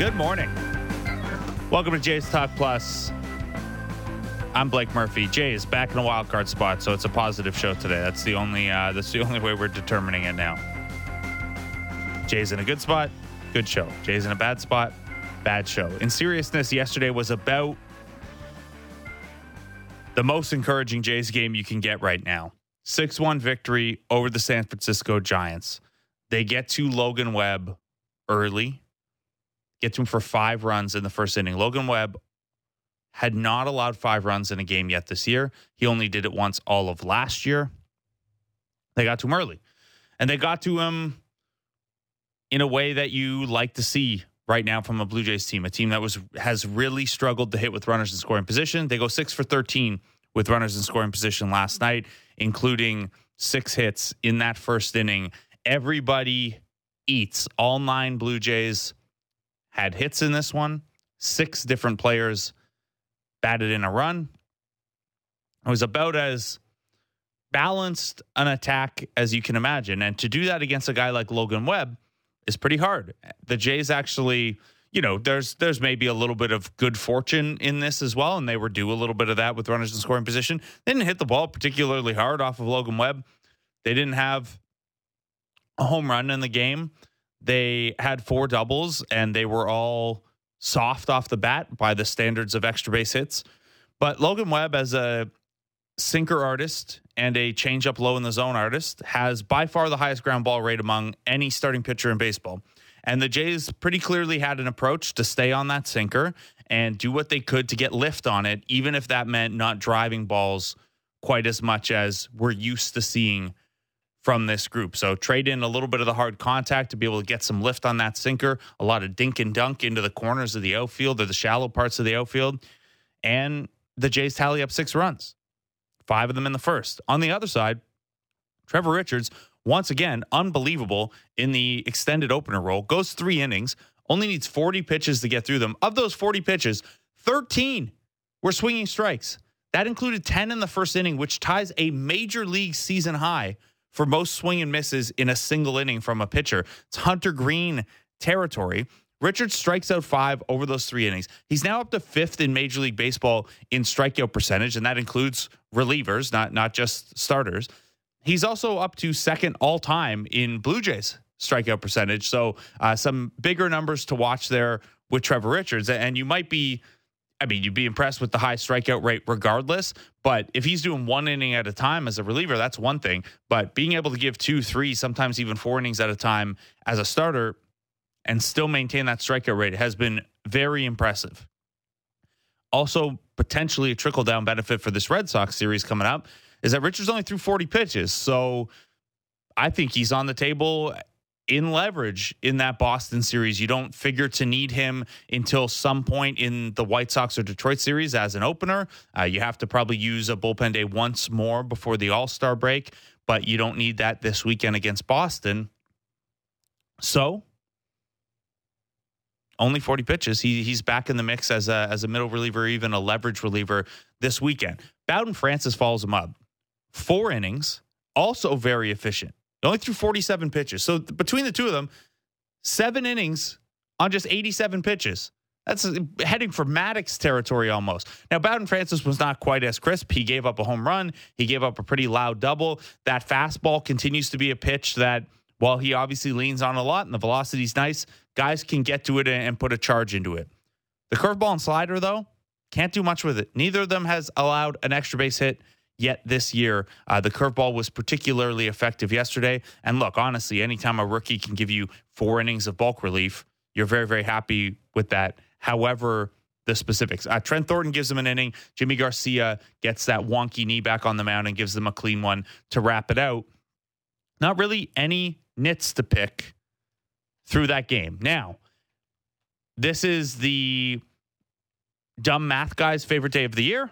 Good morning. Welcome to Jays Talk Plus. I'm Blake Murphy. Jay is back in a wild card spot, so it's a positive show today. That's the only uh, that's the only way we're determining it now. Jay's in a good spot, good show. Jay's in a bad spot, bad show. In seriousness, yesterday was about the most encouraging Jays game you can get right now. 6 1 victory over the San Francisco Giants. They get to Logan Webb early, get to him for five runs in the first inning. Logan Webb had not allowed five runs in a game yet this year. He only did it once all of last year. They got to him early. And they got to him in a way that you like to see right now from a Blue Jays team, a team that was has really struggled to hit with runners in scoring position. They go 6 for 13 with runners in scoring position last night, including six hits in that first inning. Everybody eats. All nine Blue Jays had hits in this one. Six different players batted in a run. It was about as balanced an attack as you can imagine. And to do that against a guy like Logan Webb is pretty hard. The Jays actually, you know, there's there's maybe a little bit of good fortune in this as well. And they were due a little bit of that with runners in scoring position. They didn't hit the ball particularly hard off of Logan Webb. They didn't have a home run in the game. They had four doubles and they were all soft off the bat by the standards of extra base hits. But Logan Webb, as a sinker artist and a changeup low in the zone artist, has by far the highest ground ball rate among any starting pitcher in baseball. And the Jays pretty clearly had an approach to stay on that sinker and do what they could to get lift on it, even if that meant not driving balls quite as much as we're used to seeing from this group. So trade in a little bit of the hard contact to be able to get some lift on that sinker, a lot of dink and dunk into the corners of the outfield or the shallow parts of the outfield. And the Jays tally up six runs, five of them in the first. On the other side, Trevor Richards, once again, unbelievable in the extended opener role, goes three innings, only needs 40 pitches to get through them. Of those 40 pitches, 13 were swinging strikes. That included 10 in the first inning, which ties a major league season high for most swing and misses in a single inning from a pitcher. It's Hunter Greene territory. Richard strikes out five over those three innings. He's now up to fifth in Major League Baseball in strikeout percentage, and that includes relievers, not not just starters. He's also up to second all time in Blue Jays strikeout percentage. So uh, some bigger numbers to watch there with Trevor Richards, and you might be I mean, you'd be impressed with the high strikeout rate regardless. But if he's doing one inning at a time as a reliever, that's one thing. But being able to give two, three, sometimes even four innings at a time as a starter and still maintain that strikeout rate has been very impressive. Also, potentially a trickle down benefit for this Red Sox series coming up is that Richards only threw 40 pitches. So I think he's on the table in leverage in that Boston series. You don't figure to need him until some point in the White Sox or Detroit series as an opener. Uh, you have to probably use a bullpen day once more before the All Star break, but you don't need that this weekend against Boston. So, only 40 pitches. He, he's back in the mix as a, as a middle reliever, even a leverage reliever this weekend. Bowden Francis follows him up. Four innings, also very efficient. They only threw 47 pitches. So between the two of them, seven innings on just 87 pitches. That's uh, heading for Maddux territory almost. Now, Bowden Francis was not quite as crisp. He gave up a home run. He gave up a pretty loud double. That fastball continues to be a pitch that, while he obviously leans on a lot and the velocity's nice, guys can get to it and put a charge into it. The curveball and slider, though, can't do much with it. Neither of them has allowed an extra base hit yet this year. Uh, the curveball was particularly effective yesterday. And look, honestly, anytime a rookie can give you four innings of bulk relief, you're very, very happy with that. However, the specifics. Uh, Trent Thornton gives them an inning. Yimi Garcia gets that wonky knee back on the mound and gives them a clean one to wrap it out. Not really any nits to pick through that game. Now, this is the dumb math guy's favorite day of the year.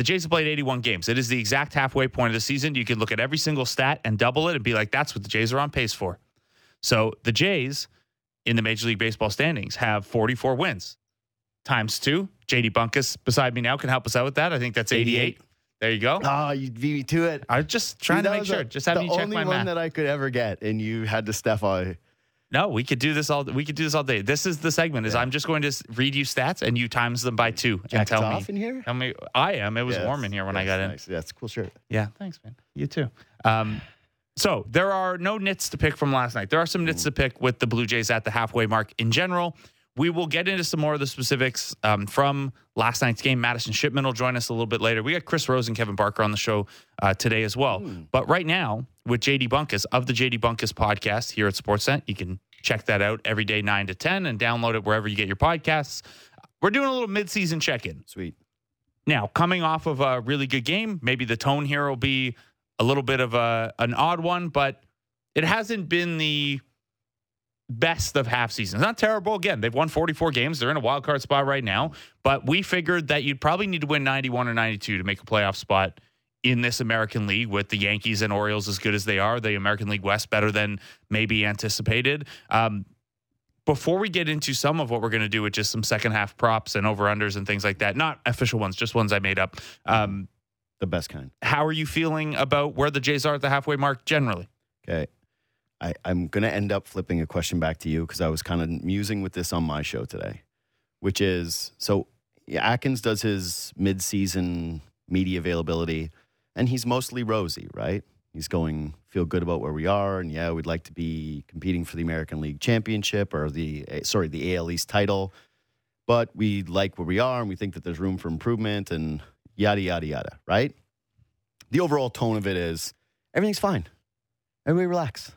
The Jays have played 81 games. It is the exact halfway point of the season. You can look at every single stat and double it and be like, that's what the Jays are on pace for. So the Jays in the Major League Baseball standings have 44 wins times two. JD Bunkis beside me now can help us out with that. I think that's 88. 88. There you go. Ah, oh, you beat me to it. I was just trying See, to make sure. A, just having you check my math. The only one that I could ever get, and you had to step on. No, we could do this all. We could do this all day. This is the segment. Is Yeah. I'm just going to read you stats and you times them by two and Jackets tell me. off in here. Tell me. I am. It was Yeah, warm in here when I got in. nice. Yeah, it's a cool shirt. Yeah, thanks, man. You too. Um, so there are no nits to pick from last night. There are some nits to pick with the Blue Jays at the halfway mark in general. We will get into some more of the specifics um, from last night's game. Madison Shipman will join us a little bit later. We got Chris Rose and Kevin Barker on the show uh, today as well. But right now, with JD Bunkis of the JD Bunkis podcast here at Sportsnet, you can check that out every day, 9 to 10, and download it wherever you get your podcasts. We're doing a little midseason check in. Sweet. Now, coming off of a really good game, maybe the tone here will be a little bit of a an odd one, but it hasn't been the best of half seasons. Not terrible. Again, they've won 44 games. They're in a wild card spot right now, but we figured that you'd probably need to win 91 or 92 to make a playoff spot in this American League with the Yankees and Orioles as good as they are, the American League West better than maybe anticipated. Um, before we get into some of what we're going to do with just some second half props and over unders and things like that, not official ones, just ones I made up. Um, The best kind. how are you feeling about where the Jays are at the halfway mark generally? Okay. I, I'm going to end up flipping a question back to you because I was kind of musing with this on my show today, which is so Atkins does his mid-season media availability, and he's mostly rosy, right? He's going feel good about where we are, and yeah, we'd like to be competing for the American League Championship or the eh, sorry the AL East title, but we like where we are, and we think that there's room for improvement, and yada yada yada, right? The overall tone of it is everything's fine. Everybody relax.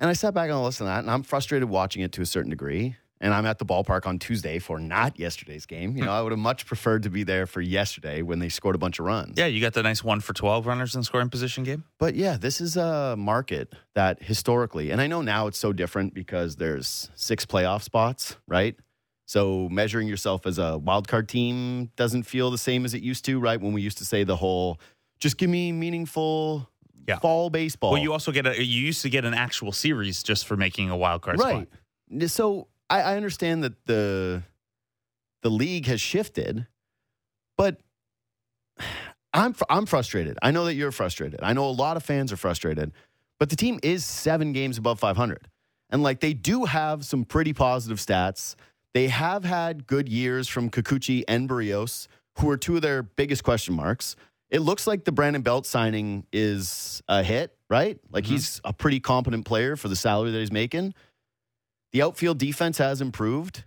And I sat back and I listened to that, and I'm frustrated watching it to a certain degree. And I'm at the ballpark on Tuesday for not yesterday's game. You hmm. know, I would have much preferred to be there for yesterday when they scored a bunch of runs. Yeah, you got the nice one for 12 runners in scoring position game. But yeah, this is a market that historically, and I know now it's so different because there's six playoff spots, right? So measuring yourself as a wild card team doesn't feel the same as it used to, right? When we used to say the whole, just give me meaningful Yeah. fall baseball. Well, you also get a you used to get an actual series just for making a wild card right. spot. So I, I understand that the the league has shifted, but I'm I'm frustrated. I know that you're frustrated. I know a lot of fans are frustrated, but the team is seven games above 500, and like they do have some pretty positive stats. They have had good years from Kikuchi and Berríos, who are two of their biggest question marks. It looks like the Brandon Belt signing is a hit, right? Like Mhm. he's a pretty competent player for the salary that he's making. The outfield defense has improved.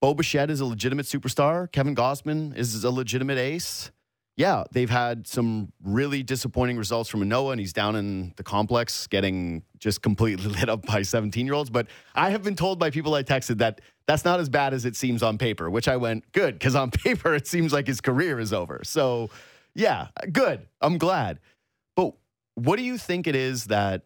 Bo Bichette is a legitimate superstar. Kevin Gausman is a legitimate ace. Yeah, they've had some really disappointing results from Manoah, and he's down in the complex getting just completely lit up by 17 year olds. But I have been told by people I texted that that's not as bad as it seems on paper, which I went, good, because on paper it seems like his career is over. So, yeah, good. I'm glad. But what do you think it is that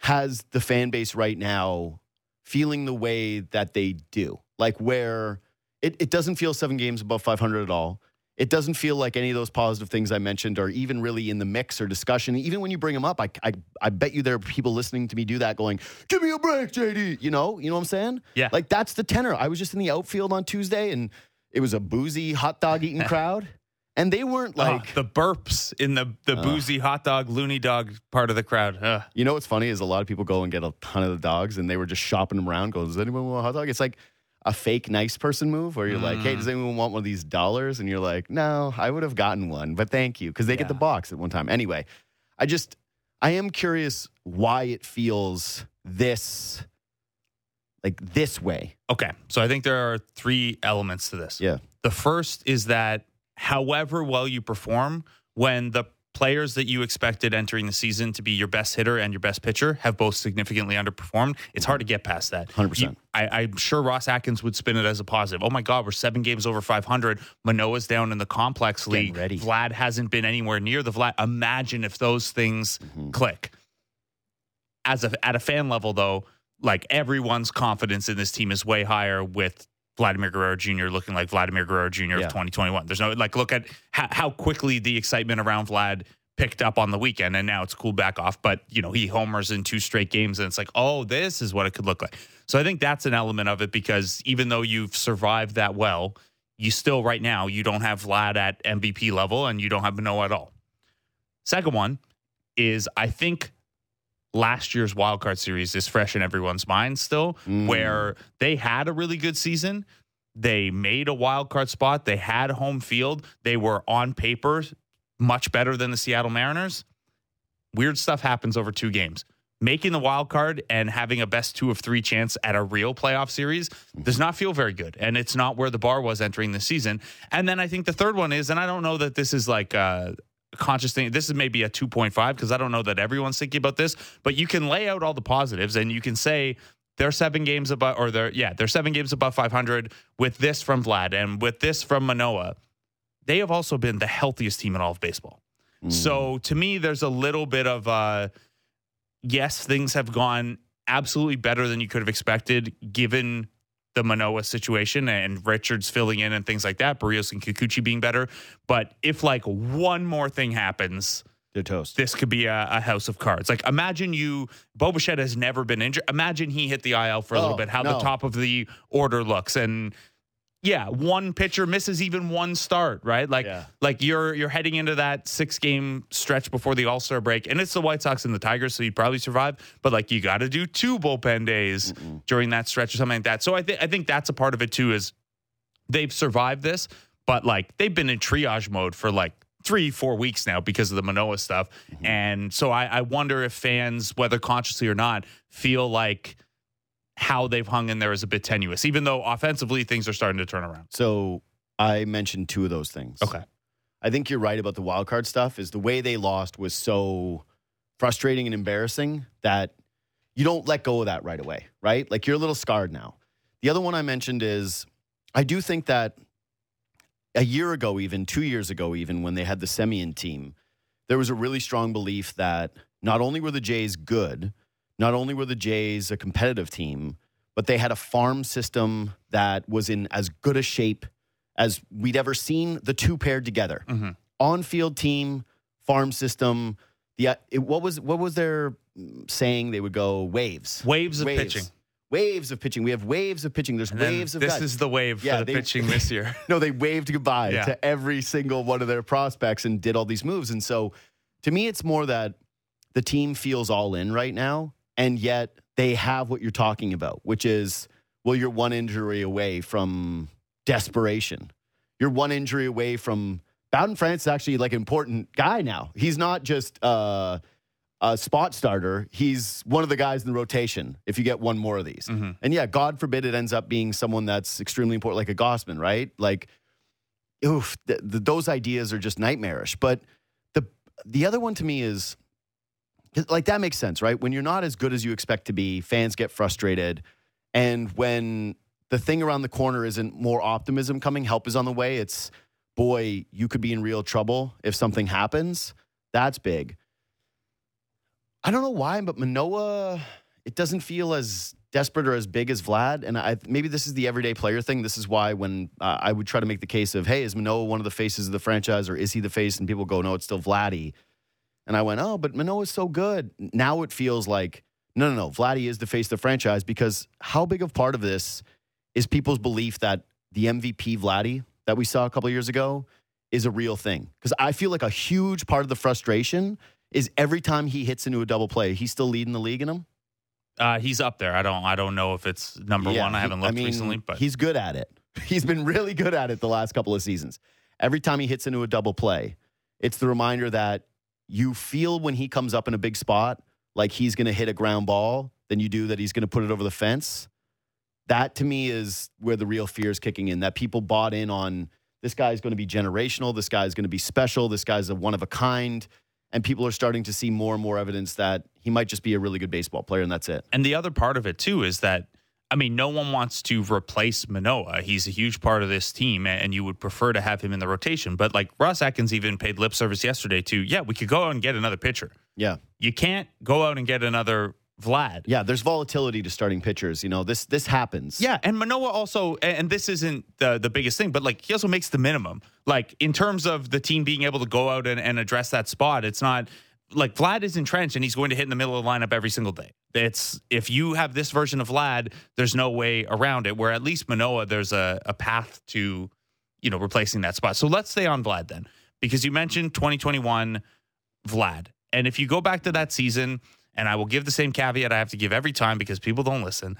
has the fan base right now feeling the way that they do? Like where it, it doesn't feel seven games above 500 at all. It doesn't feel like any of those positive things I mentioned are even really in the mix or discussion. Even when you bring them up, I, I, I bet you there are people listening to me do that going, give me a break, JD. You know, you know what I'm saying? Yeah. Like that's the tenor. I was just in the outfield on Tuesday and it was a boozy hot dog eating crowd. And they weren't like, oh, the burps in the the Ugh. boozy hot dog loony dog part of the crowd. Ugh. You know what's funny is a lot of people go and get a ton of the dogs and they were just shopping them around. Goes, does anyone want a hot dog? It's like a fake nice person move where you're like, hey, Mm. does anyone want one of these dollars? And you're like, no, I would have gotten one, but thank you. Because they get the box at one time. Anyway, I just, I am curious why it feels this, like this way. Okay, so I think there are three elements to this. Yeah. The first is that however well you perform, when the players that you expected entering the season to be your best hitter and your best pitcher have both significantly underperformed, it's hard to get past that. 100%. You- I, I'm sure Ross Atkins would spin it as a positive. Oh my God, we're seven games over 500. Manoah's down in the complex league. ready. Vlad hasn't been anywhere near the Vlad. Imagine if those things Mhm. click. As a at a fan level, though, like everyone's confidence in this team is way higher with Vladimir Guerrero Jr. looking like Vladimir Guerrero Jr. Yeah. of 2021. There's no like look at how, how quickly the excitement around Vlad picked up on the weekend, and now it's cooled back off. But you know he homers in two straight games, and it's like, oh, this is what it could look like. So I think that's an element of it because even though you've survived that well, you still right now you don't have Vlad at MVP level, and you don't have Manoah at all. Second one is I think last year's wild card series is fresh in everyone's mind still, Mm. where they had a really good season. They made a wild card spot. They had home field. They were on paper much better than the Seattle Mariners. Weird stuff happens over two games. Making the wild card and having a best two of three chance at a real playoff series does not feel very good. And it's not where the bar was entering the season. And then I think the third one is, and I don't know that this is like a conscious thing. This is maybe a 2.5 because I don't know that everyone's thinking about this, but you can lay out all the positives and you can say, they're seven games above, or they're, yeah, they're seven games above 500 with this from Vlad and with this from Manoah. They have also been the healthiest team in all of baseball. Mm. So to me, there's a little bit of uh yes, things have gone absolutely better than you could have expected given the Manoah situation and Richards filling in and things like that, Berríos and Kikuchi being better. But if like one more thing happens, they're toast. this could be a, a house of cards. Like imagine you, Bo Bichette has never been injured. Imagine he hit the IL for a little Oh, bit, how the top of the order looks. And yeah, one pitcher misses even one start, right? Like Yeah. like you're you're heading into that six game stretch before the All Star break, and it's the White Sox and the Tigers, so you'd probably survive. But like you got to do two bullpen days during that stretch or something like that. So I think I think that's a part of it too. Is they've survived this, but like they've been in triage mode for like three four weeks now because of the Manoah stuff, mm-hmm. and so I, I wonder if fans, whether consciously or not, feel like how they've hung in there is a bit tenuous, even though offensively things are starting to turn around. So I mentioned two of those things. Okay. I think you're right about the wild card stuff. Is the way they lost was so frustrating and embarrassing that you don't let go of that right away, right? Like you're a little scarred now. The other one I mentioned is I do think that a year ago, even two years ago, even when they had the Semien team, there was a really strong belief that not only were the Jays good, not only were the Jays a competitive team, but they had a farm system that was in as good a shape as we'd ever seen the two paired together. Mm-hmm. On-field team, farm system. The it, what was what was their saying? They would go waves, Waves of waves, pitching. waves of pitching. We have waves of pitching. There's And waves of this guys. is the wave Yeah, for the they- pitching this year. No, they waved goodbye Yeah. to every single one of their prospects and did all these moves. And so to me, it's more that the team feels all in right now. And yet they have what you're talking about, which is, well, you're one injury away from desperation. You're one injury away from Bowden Francis actually like an important guy now. He's not just uh, a spot starter. He's one of the guys in the rotation if you get one more of these. Mhm. And yeah, God forbid it ends up being someone that's extremely important, like a Gausman, right? Like, oof, th- th- those ideas are just nightmarish. But the the other one to me is like that makes sense, right? When you're not as good as you expect to be, fans get frustrated, and when the thing around the corner isn't more optimism coming, help is on the way. It's boy, you could be in real trouble if something happens. That's big. I don't know why, but Manoah, it doesn't feel as desperate or as big as Vlad. And I maybe this is the everyday player thing. This is why when uh, I would try to make the case of, hey, is Manoah one of the faces of the franchise or is he the face? And people go, no, it's still Vladdy. And I went, oh, but Manoah's so good. Now it feels like, no, no, no, Vladdy is the face of the franchise because how big of part of this is people's belief that the MVP Vladdy that we saw a couple years ago is a real thing? Because I feel like a huge part of the frustration is every time he hits into a double play, he's still leading the league in them. Uh, he's up there. I don't. I don't know if it's number Yeah, one. I haven't looked mean, recently, but he's good at it. He's been really good at it the last couple of seasons. Every time he hits into a double play, it's the reminder that you feel when he comes up in a big spot like he's going to hit a ground ball than you do that he's going to put it over the fence. That to me is where the real fear is kicking in. That people bought in on this guy's going to be generational. This guy's going to be special. This guy's a one of a kind. And people are starting to see more and more evidence that he might just be a really good baseball player, and that's it. And the other part of it too is that I mean, no one wants to replace Manoah. He's a huge part of this team, and you would prefer to have him in the rotation. But like Ross Atkins even paid lip service yesterday to, yeah, we could go out and get another pitcher. Yeah. You can't go out and get another Vlad. Yeah, there's volatility to starting pitchers. You know, this this happens. Yeah, and Manoah also, and this isn't the the biggest thing, but like he also makes the minimum. Like in terms of the team being able to go out and, and address that spot, it's not like Vlad is entrenched and he's going to hit in the middle of the lineup every single day. It's if you have this version of Vlad, there's no way around it. Where at least Manoah, there's a, a path to, you know, replacing that spot. So let's stay on Vlad then, because you mentioned 2021 Vlad, and if you go back to that season and I will give the same caveat I have to give every time because people don't listen.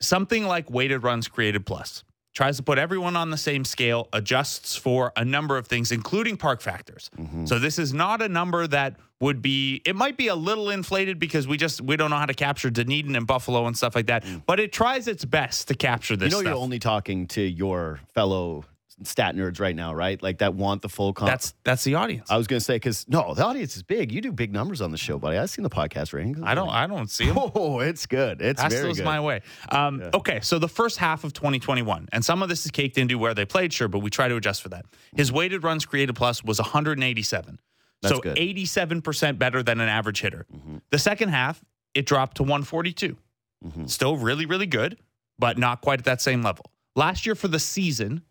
Something like weighted runs created plus tries to put everyone on the same scale, adjusts for a number of things, including park factors. Mm-hmm. So this is not a number that would be. It might be a little inflated because we just we don't know how to capture Dunedin and Buffalo and stuff like that. Mm. But it tries its best to capture this. You know, stuff. you're only talking to your fellow stat nerds right now, right? Like that want the full comp. that's that's the audience. I was going to say because no, the audience is big. You do big numbers on the show, buddy. I've seen the podcast ratings. I don't I don't see 'em. Oh, it's good. It's That's very those good. my way. Um, Okay, so the first half of 2021, and some of this is caked into where they played, sure, but we try to adjust for that. His weighted runs created plus was 187. That's so good. 87% better than an average hitter. The second half, it dropped to 142. Mhm. Still really, really good, but not quite at that same level. Last year for the season,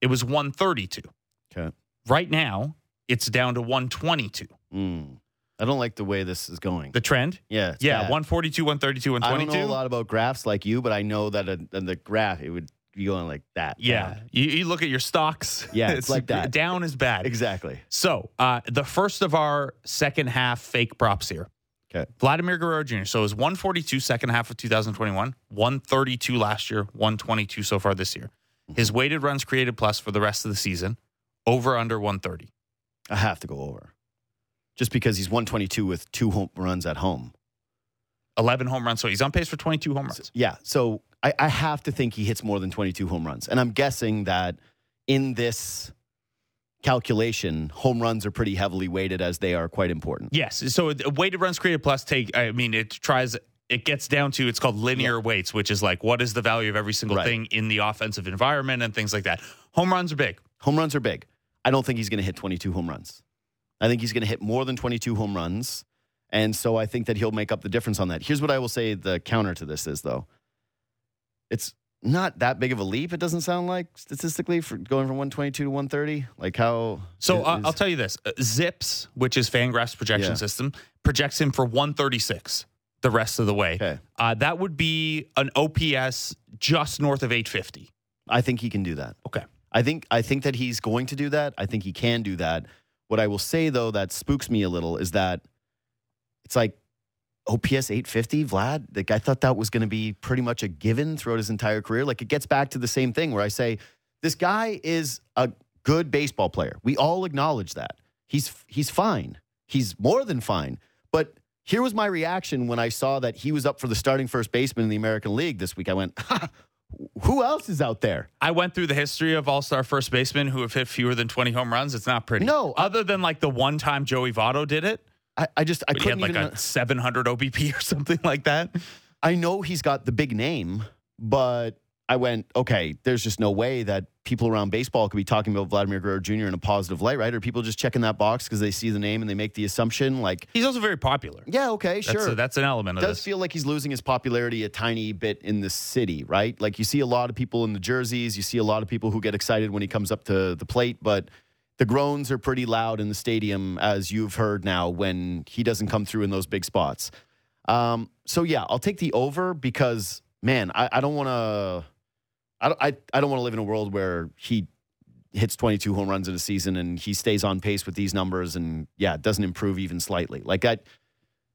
it was 132. Okay. Right now, it's down to 122. Mm. I don't like the way this is going. The trend? yeah, it's Yeah, bad. 142, 132, 122. I don't know a lot about graphs like you, but I know that a, a- the graph it would be going like that. Yeah, you, you look at your stocks. Yeah, it's like that. Down is bad. exactly. So, uh, the first of our second half fake props here. Okay. Vladimir Guerrero Jr. So it was 142 second half of 2021, 132 last year, 122 so far this year. His weighted runs created plus for the rest of the season, over under 130. I have to go over, just because he's 122 with two home runs at home. 11 home runs. So he's on pace for 22 home runs. Yeah, so I, I have to think he hits more than 22 home runs, and I'm guessing that in this calculation, home runs are pretty heavily weighted as they are quite important. Yes. So weighted runs created plus take, I mean, it tries, it gets down to, it's called linear weights, which is like, what is the value of every single Right. thing in the offensive environment and things like that. Home runs are big. Home runs are big. I don't think he's going to hit 22 home runs. I think he's going to hit more than 22 home runs. And so I think that he'll make up the difference on that. Here's what I will say the counter to this is, though. It's not that big of a leap, it doesn't sound like statistically, for going from 122 to 130. Like how. So is- uh, I'll tell you this: uh, Zips, which is FanGraphs' projection Yeah. system, projects him for 136 the rest of the way. Okay. Uh, that would be an OPS just north of 850. I think he can do that. Okay. I think I think that he's going to do that. I think he can do that. What I will say though that spooks me a little is that it's like OPS 850, Vlad. Like I thought that was going to be pretty much a given throughout his entire career. Like it gets back to the same thing where I say this guy is a good baseball player. We all acknowledge that. He's he's fine. He's more than fine. Here was my reaction when I saw that he was up for the starting first baseman in the American League this week. I went, ha, who else is out there? I went through the history of All Star first basemen who have hit fewer than 20 home runs. It's not pretty. No, other than like the one time Joey Votto did it, I, I just I but he had couldn't like even. Uh, a 700 OBP or something like that. I know he's got the big name, but I went okay. There's just no way that people around baseball could be talking about Vladimir Guerrero Jr. in a positive light, right? Or people just checking that box because they see the name and they make the assumption like, He's also very popular. yeah, okay, That's, sure. a- that's an element It does this. feel like he's losing his popularity a tiny bit in the city, right? Like you see a lot of people in the jerseys, you see a lot of people who get excited when he comes up to the plate, but the groans are pretty loud in the stadium, as you've heard now, when he doesn't come through in those big spots. Um, so yeah, I'll take the over because man, I, I don't want to. I don't, I, I don't want to live in a world where he hits 22 home runs in a season and he stays on pace with these numbers and yeah, doesn't improve even slightly. Like that,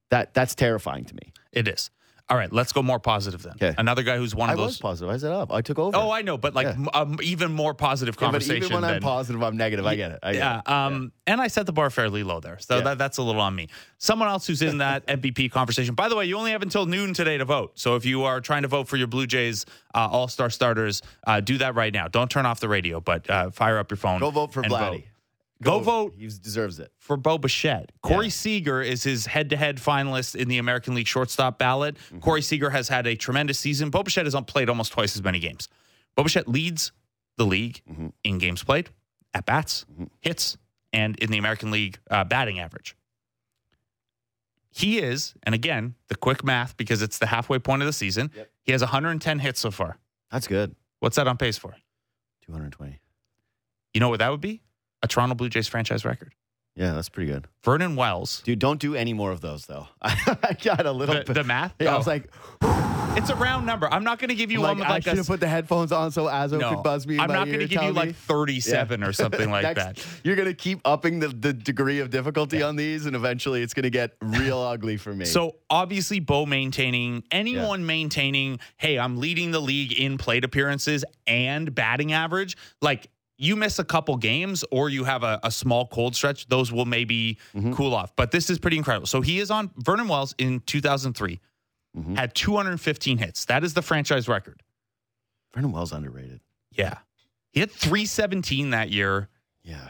that that's terrifying to me. It is. All right, let's go more positive then. Okay. Another guy who's one of I of was those. positive. I said up. I took over. Oh, I know, but like Yeah. m- um, even more positive Yeah, but conversation. even when I'm than- positive, I'm negative. I get it. I get yeah, it. um, and I set the bar fairly low there, so Yeah. that, that's a little on me. Someone else who's in that MVP conversation. By the way, you only have until noon today to vote. So if you are trying to vote for your Blue Jays uh, All Star starters, uh, do that right now. Don't turn off the radio, but uh, fire up your phone. Go vote for and Vladdy. Go vote He deserves it. for Bo Bichette. Corey Yeah. Seager is his head-to-head finalist in the American League shortstop ballot. Mm-hmm. Corey Seager has had a tremendous season. Bo Bichette has played almost twice as many games. Bo Bichette leads the league Mhm. in games played, at bats, Mhm. hits, and in the American League uh, batting average. He is, and again, the quick math because it's the halfway point of the season. Yep. He has 110 hits so far. That's good. What's that on pace for? 220. You know what that would be? A Toronto Blue Jays franchise record. Yeah, that's pretty good. Vernon Wells. Dude, don't do any more of those though. I got a little The, bit. the math? yeah, I Oh. was like, It's a round number. I'm not going to give you like, one I like should have put the headphones on so Azo no. could buzz me. I'm not going to give you like 37 or something like Next, that. You're gonna keep upping the, the degree of difficulty on these, and eventually it's gonna get real ugly for me. So obviously, Bo maintaining anyone maintaining, hey, I'm leading the league in plate appearances and batting average. Like you miss a couple games or you have a, a small cold stretch, those will maybe Mm-hmm. cool off. But this is pretty incredible. So he is on Vernon Wells in 2003 Mhm. had 215 hits. That is the franchise record. Vernon Wells underrated. Yeah, he had 317 that year. Yeah,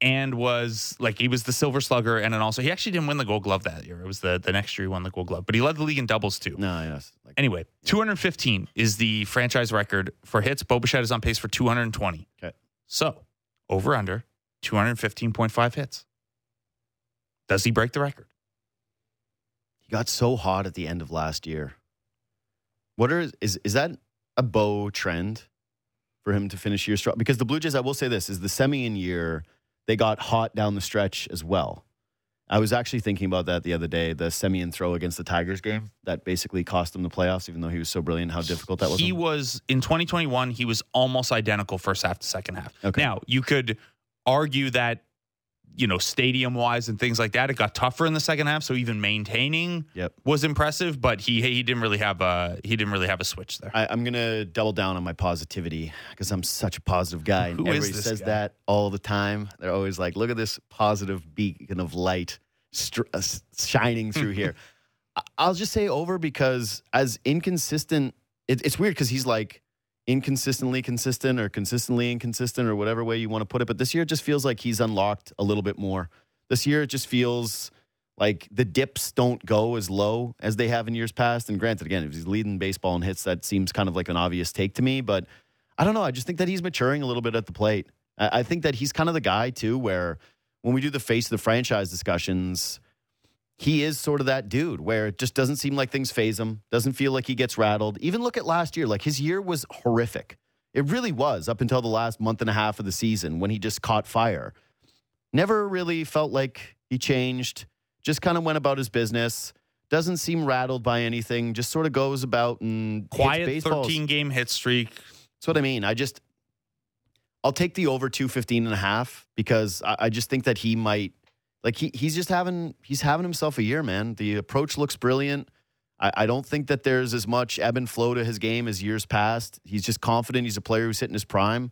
and was like he was the silver slugger and then also he actually didn't win the gold glove that year it was the the next year he won the gold glove but he led the league in doubles too no, yes. Like, anyway 215 is the franchise record for hits Bo Bichette is on pace for 220 Okay. So over under 215.5 hits does he break the record he got so hot at the end of last year. What are is is that a Bo trend for him to finish year strong? Because the Blue Jays, I will say this, is the Semien year they got hot down the stretch as well. I was actually thinking about that the other day, the Semien throw against the Tigers game that basically cost them the playoffs, even though he was so brilliant. How difficult that was. he was in 2021 he was almost identical first half to second half Okay. now you could argue that you know stadium wise and things like that it got tougher in the second half so even maintaining Yep. was impressive but he he didn't really have a he didn't really have a switch there I, I'm gonna double down on my positivity because I'm such a positive guy. And Who is everybody says guy? that all the time. They're always like, "Look at this positive beacon of light str- uh, shining through here." I'll just say over because as inconsistent, it, it's weird because he's like inconsistently consistent or consistently inconsistent or whatever way you want to put it. But this year it just feels like he's unlocked a little bit more. This year it just feels like the dips don't go as low as they have in years past. And granted, again, if he's leading baseball in hits, that seems kind of like an obvious take to me. But I don't know. I just think that he's maturing a little bit at the plate. I, I think that he's kind of the guy too, where when we do the face of the franchise discussions, he is sort of that dude where it just doesn't seem like things phase him, doesn't feel like he gets rattled. Even look at last year, like his year was horrific. It really was up until the last month and a half of the season when he just caught fire. Never really felt like he changed, just kind of went about his business. Doesn't seem rattled by anything, just sort of goes about and quiet baseballs. 13 game hit streak That's what I mean. I just, I'll take the over 215 and a half because I, I just think that he might, like, he, he's just having, he's having himself a year, man. The approach looks brilliant. I, I don't think that there's as much ebb and flow to his game as years past. He's just confident. He's a player who's hitting his prime.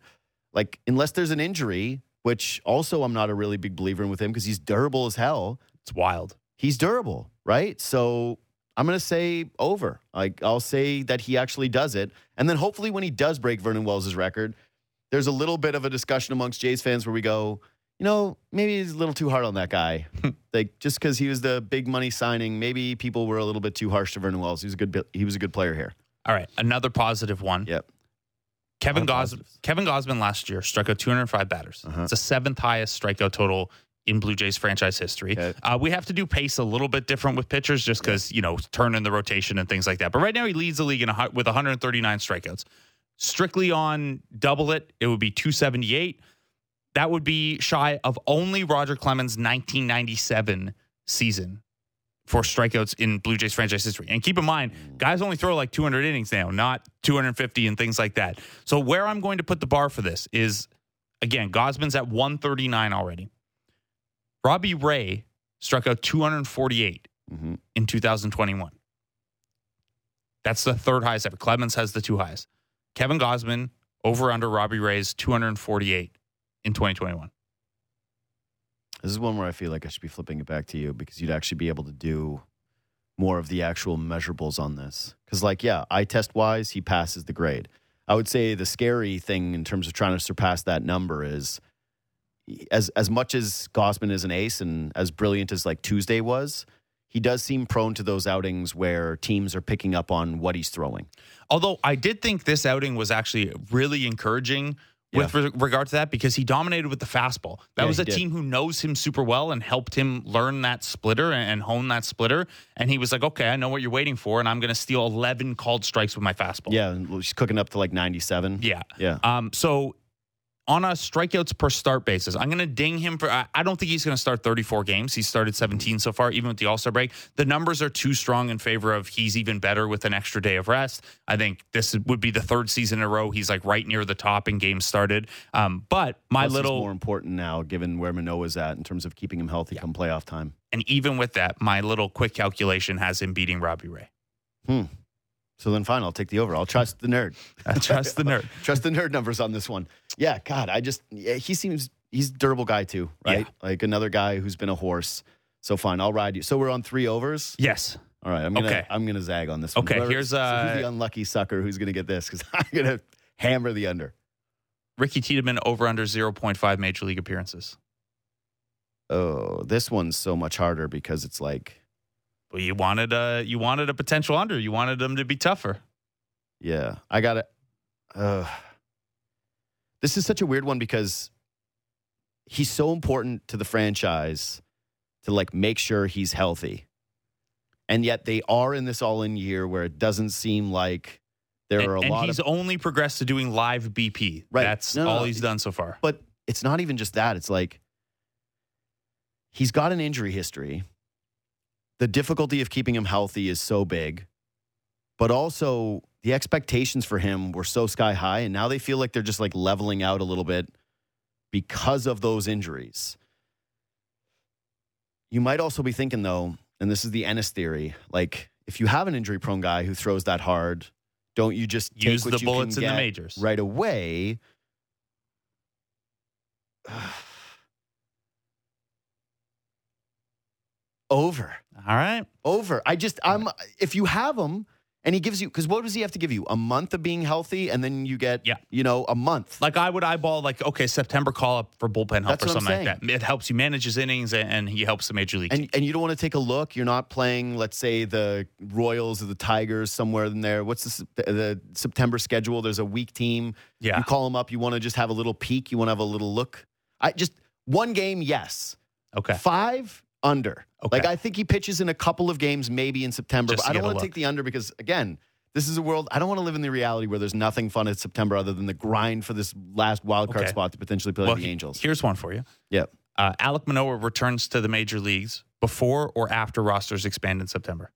Like, unless there's an injury, which also I'm not a really big believer in with him because he's durable as hell it's wild he's durable, right? So I'm going to say over. Like I'll say that he actually does it, and then hopefully when he does break Vernon Wells' record, there's a little bit of a discussion amongst Jays fans where we go, you know, maybe he's a little too hard on that guy. like just because he was the big money signing, maybe people were a little bit too harsh to Vernon Wells. He was a good, he was a good player here. all right another positive one Yep. Kevin Gos- Kevin Gausman last year struck out 205 batters. Uh-huh. It's the seventh highest strikeout total in Blue Jays franchise history. Okay. Uh, we have to do pace a little bit different with pitchers just because, you know, turn in the rotation and things like that. But right now he leads the league in a, with 139 strikeouts. Strictly on double it, it would be 278. That would be shy of only Roger Clemens' 1997 season for strikeouts in Blue Jays franchise history. And keep in mind, guys only throw like 200 innings now, not 250 and things like that. So where I'm going to put the bar for this is, again, Gausman's at 139 already. Robbie Ray struck out 248 Mhm. in 2021. That's the third highest ever. Clemens has the two highest. Kevin Gausman over under Robbie Ray's 248 in 2021. This is one where I feel like I should be flipping it back to you because you'd actually be able to do more of the actual measurables on this. Because, like, yeah, eye test wise, he passes the grade. I would say the scary thing in terms of trying to surpass that number is as as much as Gausman is an ace and as brilliant as like Tuesday was, he does seem prone to those outings where teams are picking up on what he's throwing. Although I did think this outing was actually really encouraging with re- regard to that because he dominated with the fastball. That Yeah, was a team who knows him super well and helped him learn that splitter and, and hone that splitter. And he was like, okay, I know what you're waiting for, and I'm going to steal 11 called strikes with my fastball. Yeah, and she's cooking up to like 97. Yeah. Yeah. Um, so on a strikeouts per start basis, I'm going to ding him for. I, don't think he's going to start 34 games. He's started 17 so far, even with the All Star break. The numbers are too strong in favor of he's even better with an extra day of rest. I think this would be the third season in a row he's like right near the top in games started. Um, but my Plus, little more important now, given where Manoah's at in terms of keeping him healthy come playoff time. and even with that, my little quick calculation has him beating Robbie Ray. So then, fine, I'll take the over. I'll trust the nerd. I trust the nerd. trust the nerd numbers on this one. Yeah, God, I just yeah, he seems he's a durable guy too, right? Yeah. Like another guy who's been a horse. So fine, I'll ride you. So we're on three overs. Yes. All right, I'm gonna Okay. I'm gonna zag on this one. Okay, Whoever- here's, so uh, who's the unlucky sucker who's gonna get this because I'm gonna hammer the under. Ricky Tiedemann over under 0.5 major league appearances. Oh, this one's so much harder because it's like, Well, you wanted a you wanted a potential under. You wanted them to be tougher. yeah, I got it. Uh, this is such a weird one because he's so important to the franchise to like make sure he's healthy. And yet they are in this all in year where it doesn't seem like there and, are a and lot he's of only progressed to doing live BP. Right. That's no, all no. he's done so far. but it's not even just that. It's like he's got an injury history. The difficulty of keeping him healthy is so big, but also the expectations for him were so sky high, and now they feel like they're just like leveling out a little bit because of those injuries. You might also be thinking, though, and this is the Ennis theory like, if you have an injury prone guy who throws that hard, don't you just take Use what the you can bullets in the majors. right away? Over. All right. Over. I just I'm if you have him and he gives you because what does he have to give you? A month of being healthy, and then you get Yeah. you know, a month. Like I would eyeball like okay September call up for bullpen help That's or something like that. It helps you manage his innings and, and he helps the major league. And and you don't want to take a look. You're not playing, let's say, the Royals or the Tigers somewhere in there. What's the, the September schedule? There's a weak team. yeah. You call them up. You want to just have a little peek. You want to have a little look. I just one game, yes. Okay. Five under. Okay. Like I think he pitches in a couple of games, maybe in September. Just but I don't want to take the under because again, this is a world I don't want to live in the reality where there's nothing fun in September other than the grind for this last wild card Okay. spot to potentially play Well, the he- Angels. Here's one for you. Yeah. Uh, Alek Manoah returns to the major leagues before or after rosters expand in September.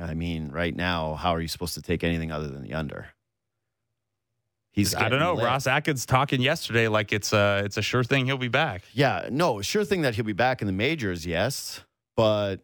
I mean, right now, how are you supposed to take anything other than the under? He's I don't know. lit. Ross Atkins talking yesterday like it's a it's a sure thing he'll be back. Yeah, no, sure thing that he'll be back in the majors, yes. But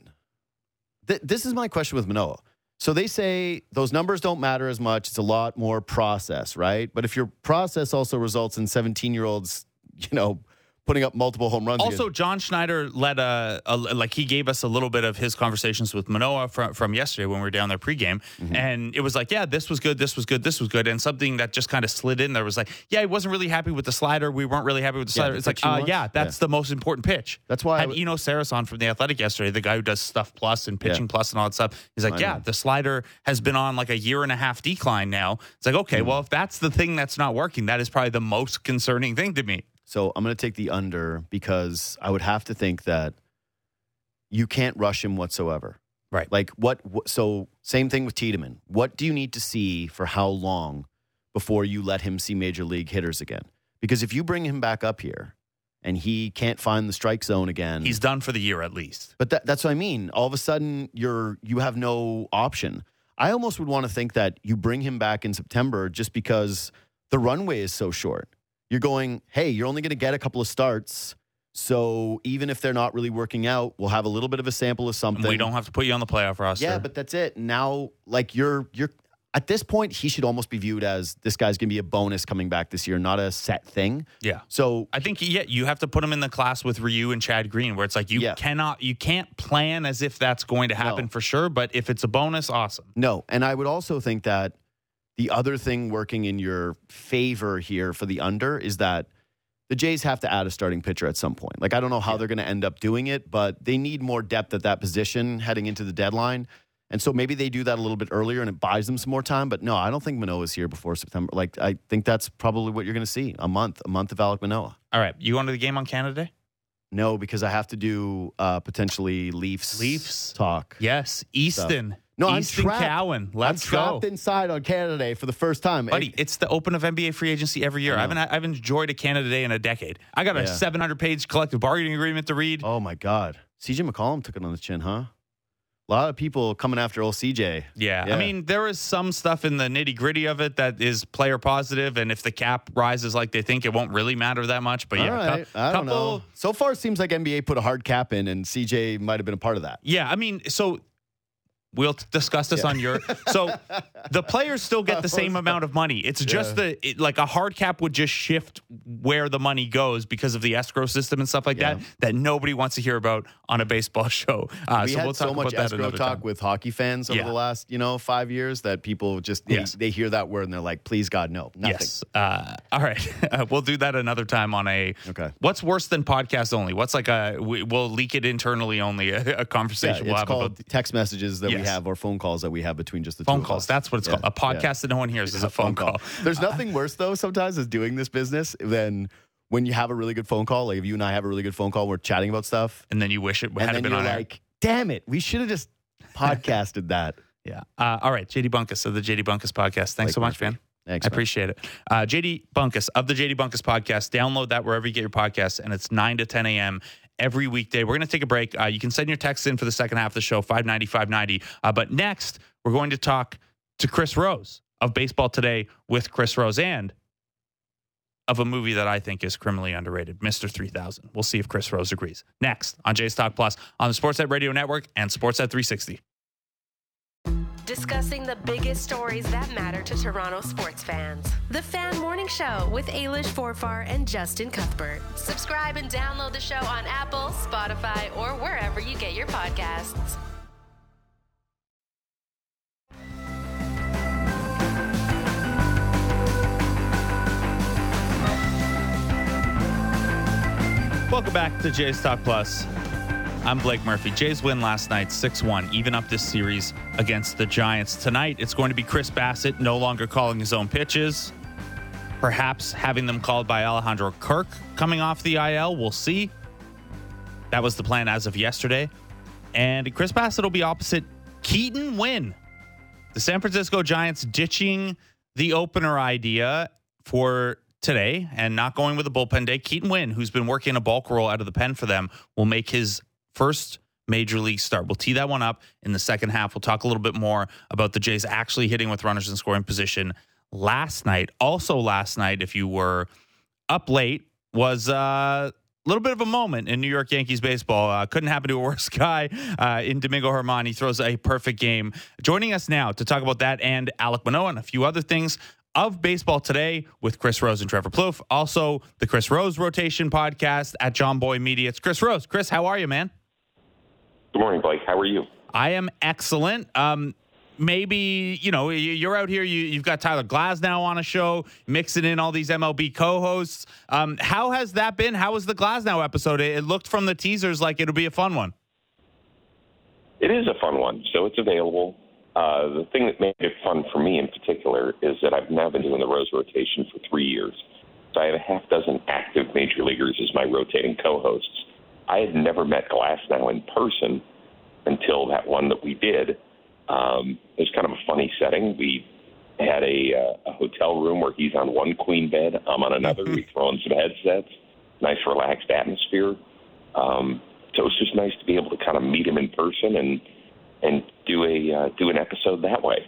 th- this is my question with Manoah. So they say those numbers don't matter as much. It's a lot more process, right? But if your process also results in 17 year olds, you know, putting up multiple home runs. Also, against- John Schneider led a, a like he gave us a little bit of his conversations with Manoah from from yesterday when we were down there pregame, Mm-hmm. and it was like, yeah, this was good, this was good, this was good, and something that just kind of slid in there was like, yeah, he wasn't really happy with the slider. We weren't really happy with the Yeah, slider. the it's like, uh, yeah, that's the most important pitch. that's why I had w- Eno Sarris on from the Athletic yesterday, the guy who does stuff plus and pitching plus and all that stuff. He's like, I yeah, know. the slider has been on like a year and a half decline now. It's like, okay, well, if that's the thing that's not working, that is probably the most concerning thing to me. So I'm going to take the under because I would have to think that you can't rush him whatsoever. Right. Like what? So same thing with Tiedemann. What do you need to see for how long before you let him see major league hitters again? Because if you bring him back up here and he can't find the strike zone again, He's done for the year at least. but that, that's what I mean. All of a sudden, you're you have no option. I almost would want to think that you bring him back in September just because the runway is so short. You're going, hey, you're only going to get a couple of starts. So even if they're not really working out, we'll have a little bit of a sample of something. we don't have to put you on the playoff roster. Yeah, but that's it. Now, like you're you're at this point, he should almost be viewed as this guy's going to be a bonus coming back this year, not a set thing. yeah. So I think yeah, you have to put him in the class with Ryu and Chad Green, where it's like you Yeah. cannot, you can't plan as if that's going to happen No. for sure. But if it's a bonus, awesome. No, and I would also think that the other thing working in your favor here for the under is that the Jays have to add a starting pitcher at some point. Like I don't know how they're going to end up doing it, but they need more depth at that position heading into the deadline. And so maybe they do that a little bit earlier and it buys them some more time. But no, I don't think Manoah is here before September. Like I think that's probably what you're going to see a month, a month of Alek Manoah. All right, you going to the game on Canada Day? No, because I have to do uh, potentially Leafs Leafs? talk. Yes, Easton. No, I'm Easton trapped. Cowan. Let's I'm go. trapped inside on Canada Day for the first time. Buddy, it's the open of NBA free agency every year. I, haven't I haven't enjoyed a Canada Day in a decade. I got a Yeah. 700 page collective bargaining agreement to read. Oh my God. CJ McCollum took it on the chin, huh? A lot of people coming after old CJ. Yeah. Yeah. I mean, there is some stuff in the nitty gritty of it that is player positive, and if the cap rises like they think, it won't really matter that much. But yeah, All right. I don't know. So far, it seems like NBA put a hard cap in, and CJ might have been a part of that. Yeah, I mean, so we'll discuss this Yeah. on your. So the players still get the same amount of money. It's just Yeah. the it, like a hard cap would just shift where the money goes because of the escrow system and stuff like Yeah. that that nobody wants to hear about on a baseball show. Uh, we so had we'll talk so much about escrow talk time. with hockey fans over the last, you know, five years that people just they, Yes. they hear that word and they're like, "Please God, no, nothing." Yes. Uh, all right. we'll do that another time on a. Okay. What's worse than podcast only? What's like a? We, we'll leak it internally only. A, a conversation we'll it's have called about text messages that we Have or phone calls that we have between just the phone calls. That's what it's Yeah, called. A yeah. podcast that no one hears is a phone call. There's nothing worse though sometimes is doing this business than when you have a really good phone call. Like if you and I have a really good phone call, we're chatting about stuff, And then you wish it and had then been you're on air. like, "Damn it, we should have just podcasted that." Yeah. Uh, all right. JD Bunkis of the JD Bunkis podcast. Thanks Blake so much, Murphy. man. Thanks. I man. appreciate it. Uh, JD Bunkis of the JD Bunkis podcast. Download that wherever you get your podcasts, and it's 9 to 10 a.m. every weekday. We're going to take a break. Uh, you can send your text in for the second half of the show, 590, 590. Uh, but next, we're going to talk to Chris Rose of Baseball Today with Chris Rose and of a movie that I think is criminally underrated, Mr. 3000. We'll see if Chris Rose agrees. Next on Jays Talk Plus on the Sportsnet Radio Network and Sportsnet 360. Discussing the biggest stories that matter to Toronto sports fans. The Fan Morning Show with Ailish Forfar and Justin Cuthbert. Subscribe and download the show on Apple, Spotify, or wherever you get your podcasts. Welcome back to Jays Talk Plus. I'm Blake Murphy. Jays win last night 6 1, even up this series against the Giants. Tonight, it's going to be Chris Bassitt no longer calling his own pitches. Perhaps having them called by Alejandro Kirk coming off the IL. We'll see. That was the plan as of yesterday. And Chris Bassitt will be opposite Keaton Winn. The San Francisco Giants ditching the opener idea for today and not going with a bullpen day. Keaton Winn, who's been working a bulk roll out of the pen for them, will make his first major league start. We'll tee that one up in the second half. We'll talk a little bit more about the Jays actually hitting with runners in scoring position last night. Also, last night, if you were up late, was uh, a little bit of a moment in New York Yankees baseball. Uh, couldn't happen to a worse guy uh, in Domingo Germán. He throws a perfect game. Joining us now to talk about that and Alek Manoah and a few other things of baseball today with Chris Rose and Trevor Plouffe. Also, the Chris Rose Rotation podcast at Jomboy Media. It's Chris Rose. Chris, how are you, man? Good morning, Blake. How are you? I am excellent. Um, maybe you know you're out here. You, you've got Tyler Glasnow on a show, mixing in all these MLB co-hosts. Um, how has that been? How was the Glasnow episode? It, it looked from the teasers like it'll be a fun one. It is a fun one, so it's available. Uh, the thing that made it fun for me in particular is that I've now been doing the Rose rotation for three years. So I have a half dozen active major leaguers as my rotating co-hosts. I had never met Glasnow in person until that one that we did. Um, it was kind of a funny setting. We had a, uh, a hotel room where he's on one queen bed, I'm on another. we throw in some headsets. Nice, relaxed atmosphere. Um, so it was just nice to be able to kind of meet him in person and and do a uh, do an episode that way.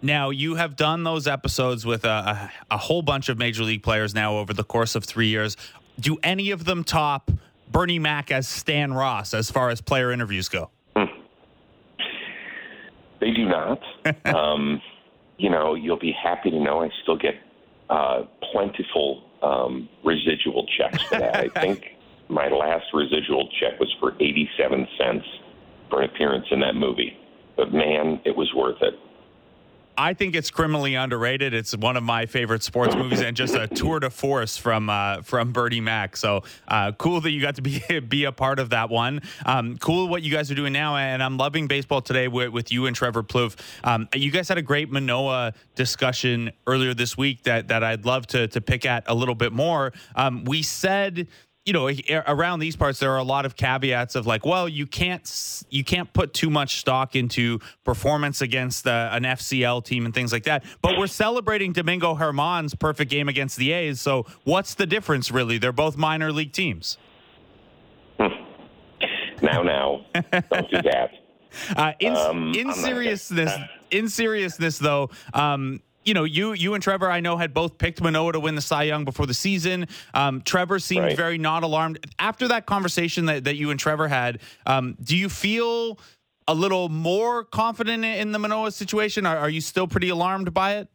Now you have done those episodes with a, a whole bunch of major league players now over the course of three years. Do any of them top Bernie Mac as Stan Ross as far as player interviews go? They do not. um, you know, you'll be happy to know I still get uh, plentiful um, residual checks for that. I think my last residual check was for 87 cents for an appearance in that movie. But man, it was worth it. I think it's criminally underrated. It's one of my favorite sports movies, and just a tour de force from uh, from Bernie Mac. So uh, cool that you got to be be a part of that one. Um, cool what you guys are doing now, and I'm loving baseball today with, with you and Trevor Plouffe. Um, you guys had a great Manoah discussion earlier this week that that I'd love to to pick at a little bit more. Um, we said you know, around these parts, there are a lot of caveats of like, well, you can't you can't put too much stock into performance against uh, an FCL team and things like that. But we're celebrating Domingo Germán's perfect game against the A's. So what's the difference, really? They're both minor league teams. Hmm. Now, now, don't do that. Uh, in um, in seriousness, in seriousness, though, um, you know, you you and Trevor, I know, had both picked Manoah to win the Cy Young before the season. Um, Trevor seemed right. very not alarmed after that conversation that, that you and Trevor had. Um, do you feel a little more confident in the Manoah situation? Are, are you still pretty alarmed by it?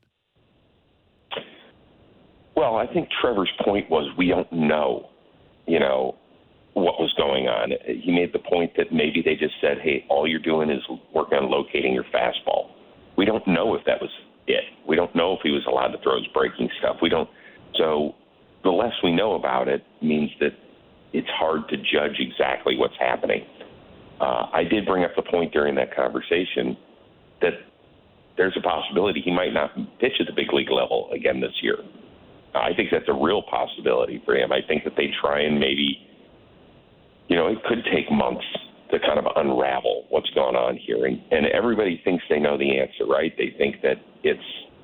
Well, I think Trevor's point was we don't know, you know, what was going on. He made the point that maybe they just said, "Hey, all you're doing is working on locating your fastball." We don't know if that was it. We don't know if he was allowed to throw his breaking stuff. We don't. So the less we know about it means that it's hard to judge exactly what's happening. Uh, I did bring up the point during that conversation that there's a possibility he might not pitch at the big league level again this year. I think that's a real possibility for him. I think that they try and maybe, you know, it could take months to kind of unravel what's going on here. And, and everybody thinks they know the answer, right? They think that it's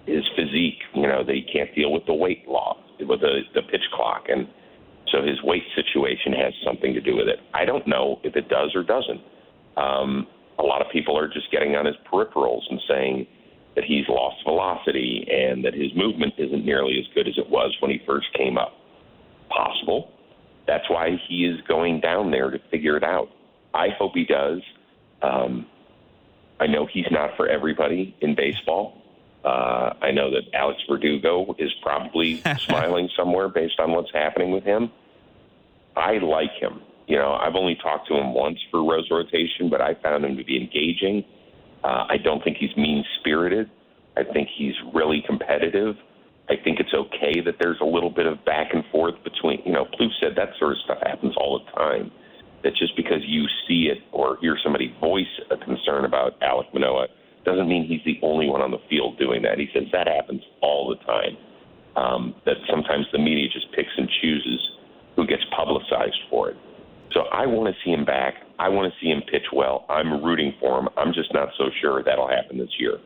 his physique, you know, that he can't deal with the weight law, with the, the pitch clock. And so his weight situation has something to do with it. I don't know if it does or doesn't. Um, a lot of people are just getting on his peripherals and saying that he's lost velocity and that his movement isn't nearly as good as it was when he first came up. Possible. That's why he is going down there to figure it out. I hope he does. Um, I know he's not for everybody in baseball. Uh, I know that Alex Verdugo is probably smiling somewhere based on what's happening with him. I like him. You know, I've only talked to him once for Rose rotation, but I found him to be engaging. Uh, I don't think he's mean spirited. I think he's really competitive. I think it's okay that there's a little bit of back and forth between, you know, Plouffe said that sort of stuff happens all the time that just because you see it or hear somebody voice a concern about Alek Manoah doesn't mean he's the only one on the field doing that. He says that happens all the time. Um, that sometimes the media just picks and chooses who gets publicized for it. So I want to see him back. I want to see him pitch well. I'm rooting for him. I'm just not so sure that'll happen this year.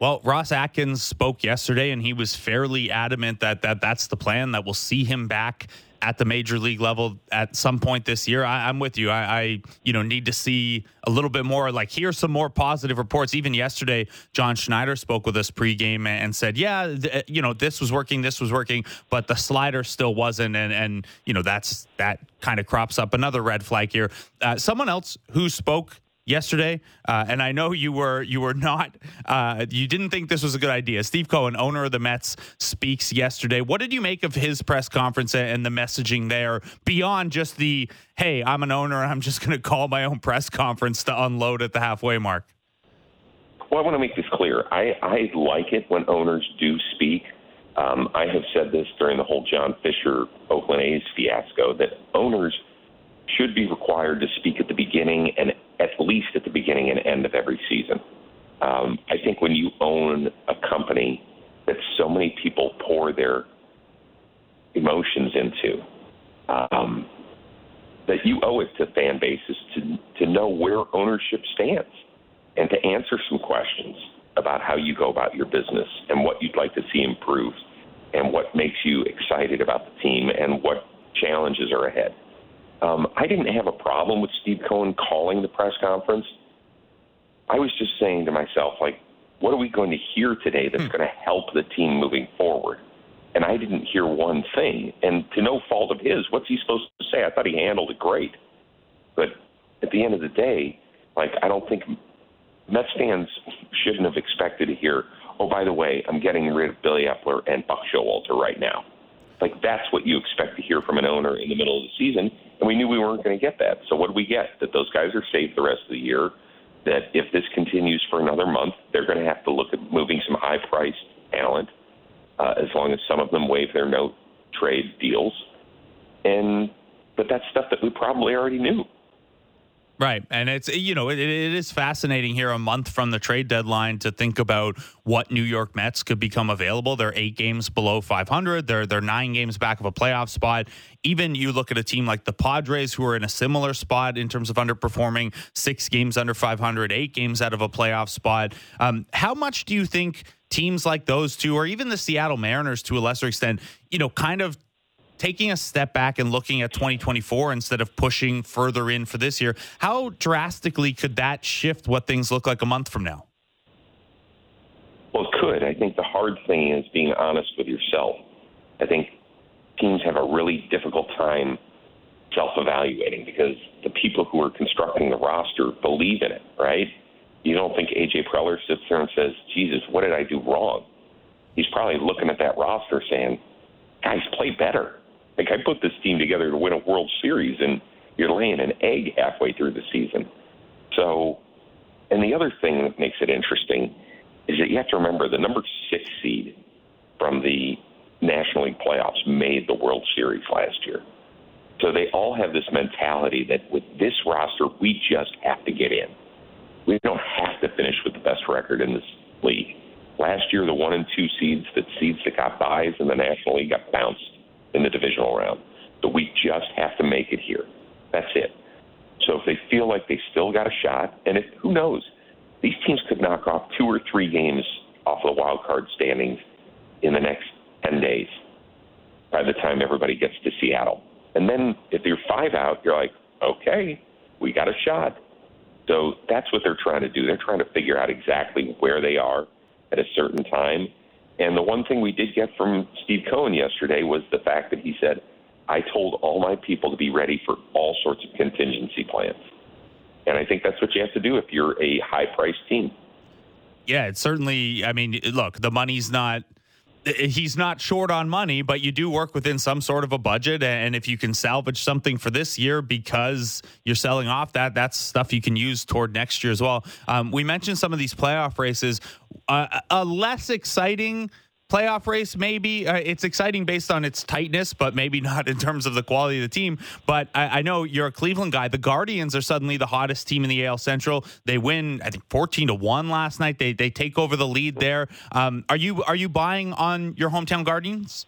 Well, Ross Atkins spoke yesterday, and he was fairly adamant that, that that's the plan, that we'll see him back at the major league level at some point this year. I, am with you. I, I, you know, need to see a little bit more. Like, here's some more positive reports. Even yesterday, John Schneider spoke with us pregame and said, "Yeah, th- you know, this was working, this was working, but the slider still wasn't." And and you know, that's that kind of crops up another red flag here. Uh, someone else who spoke yesterday, uh, and I know you were you were not uh, you didn't think this was a good idea. Steve Cohen, owner of the Mets, speaks yesterday. What did you make of his press conference and the messaging there beyond just the "Hey, I'm an owner, I'm just going to call my own press conference to unload at the halfway mark"? Well, I want to make this clear. I, I like it when owners do speak. Um, I have said this during the whole John Fisher Oakland A's fiasco that owners should be required to speak at the beginning and at least at the beginning and end of every season. Um, I think when you own a company that so many people pour their emotions into, um, that you owe it to fan bases to to know where ownership stands and to answer some questions about how you go about your business and what you'd like to see improved and what makes you excited about the team and what challenges are ahead. Um, I didn't have a problem with Steve Cohen calling the press conference. I was just saying to myself, like, what are we going to hear today that's hmm. going to help the team moving forward? And I didn't hear one thing. And to no fault of his, what's he supposed to say? I thought he handled it great. But at the end of the day, like, I don't think Mets fans shouldn't have expected to hear, oh, by the way, I'm getting rid of Billy Eppler and Buck Showalter right now. Like, that's what you expect to hear from an owner in the middle of the season and we knew we weren't going to get that. So what did we get? That those guys are safe the rest of the year. That if this continues for another month, they're going to have to look at moving some high-priced talent, uh, as long as some of them waive their no trade deals. And but that's stuff that we probably already knew. Right. And it's, you know, it, it is fascinating here a month from the trade deadline to think about what New York Mets could become available. They're eight games below 500. They're, they're nine games back of a playoff spot. Even you look at a team like the Padres, who are in a similar spot in terms of underperforming, six games under 500, eight games out of a playoff spot. Um, how much do you think teams like those two, or even the Seattle Mariners to a lesser extent, you know, kind of taking a step back and looking at 2024 instead of pushing further in for this year, how drastically could that shift what things look like a month from now? Well, it could. I think the hard thing is being honest with yourself. I think teams have a really difficult time self evaluating because the people who are constructing the roster believe in it, right? You don't think AJ Preller sits there and says, Jesus, what did I do wrong? He's probably looking at that roster saying, guys, play better. Like I put this team together to win a World Series, and you're laying an egg halfway through the season. So, and the other thing that makes it interesting is that you have to remember the number six seed from the National League playoffs made the World Series last year. So they all have this mentality that with this roster, we just have to get in. We don't have to finish with the best record in this league. Last year, the one and two seeds, that seeds that got buys in the National League got bounced in the divisional round. So we just have to make it here. That's it. So if they feel like they still got a shot, and if who knows, these teams could knock off two or three games off the wild card standings in the next ten days. By the time everybody gets to Seattle, and then if you're five out, you're like, okay, we got a shot. So that's what they're trying to do. They're trying to figure out exactly where they are at a certain time and the one thing we did get from Steve Cohen yesterday was the fact that he said, I told all my people to be ready for all sorts of contingency plans. And I think that's what you have to do if you're a high priced team. Yeah, it's certainly, I mean, look, the money's not he's not short on money, but you do work within some sort of a budget. And if you can salvage something for this year because you're selling off that, that's stuff you can use toward next year as well. Um, we mentioned some of these playoff races. Uh, a less exciting playoff race, maybe uh, it's exciting based on its tightness, but maybe not in terms of the quality of the team. But I, I, know you're a Cleveland guy. The Guardians are suddenly the hottest team in the AL Central. They win, I think, fourteen to one last night. They they take over the lead there. Um, are you are you buying on your hometown Guardians?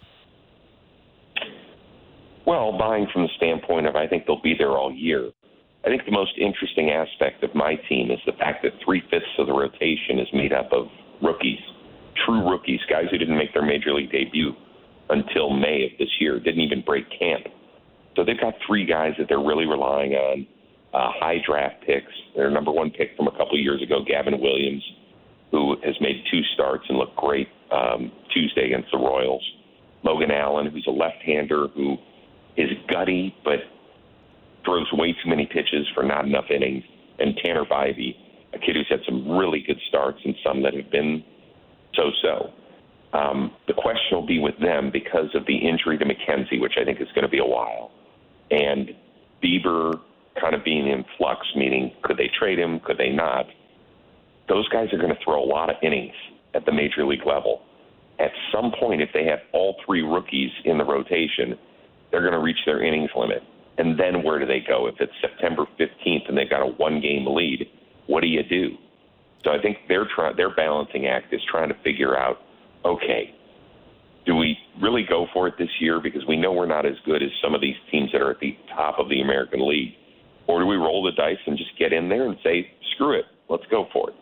Well, buying from the standpoint of I think they'll be there all year. I think the most interesting aspect of my team is the fact that three fifths of the rotation is made up of rookies true rookies, guys who didn't make their major league debut until May of this year, didn't even break camp. So they've got three guys that they're really relying on, uh, high draft picks. Their number one pick from a couple of years ago, Gavin Williams, who has made two starts and looked great um, Tuesday against the Royals. Logan Allen, who's a left-hander who is gutty but throws way too many pitches for not enough innings. And Tanner Bibee, a kid who's had some really good starts and some that have been so-so. Um, the question will be with them because of the injury to McKenzie, which I think is going to be a while, and Bieber kind of being in flux, meaning could they trade him, could they not? Those guys are going to throw a lot of innings at the major league level. At some point, if they have all three rookies in the rotation, they're going to reach their innings limit. And then where do they go? If it's September 15th and they've got a one game lead, what do you do? So I think their try, their balancing act is trying to figure out, okay, do we really go for it this year because we know we're not as good as some of these teams that are at the top of the American League, or do we roll the dice and just get in there and say, screw it, let's go for it?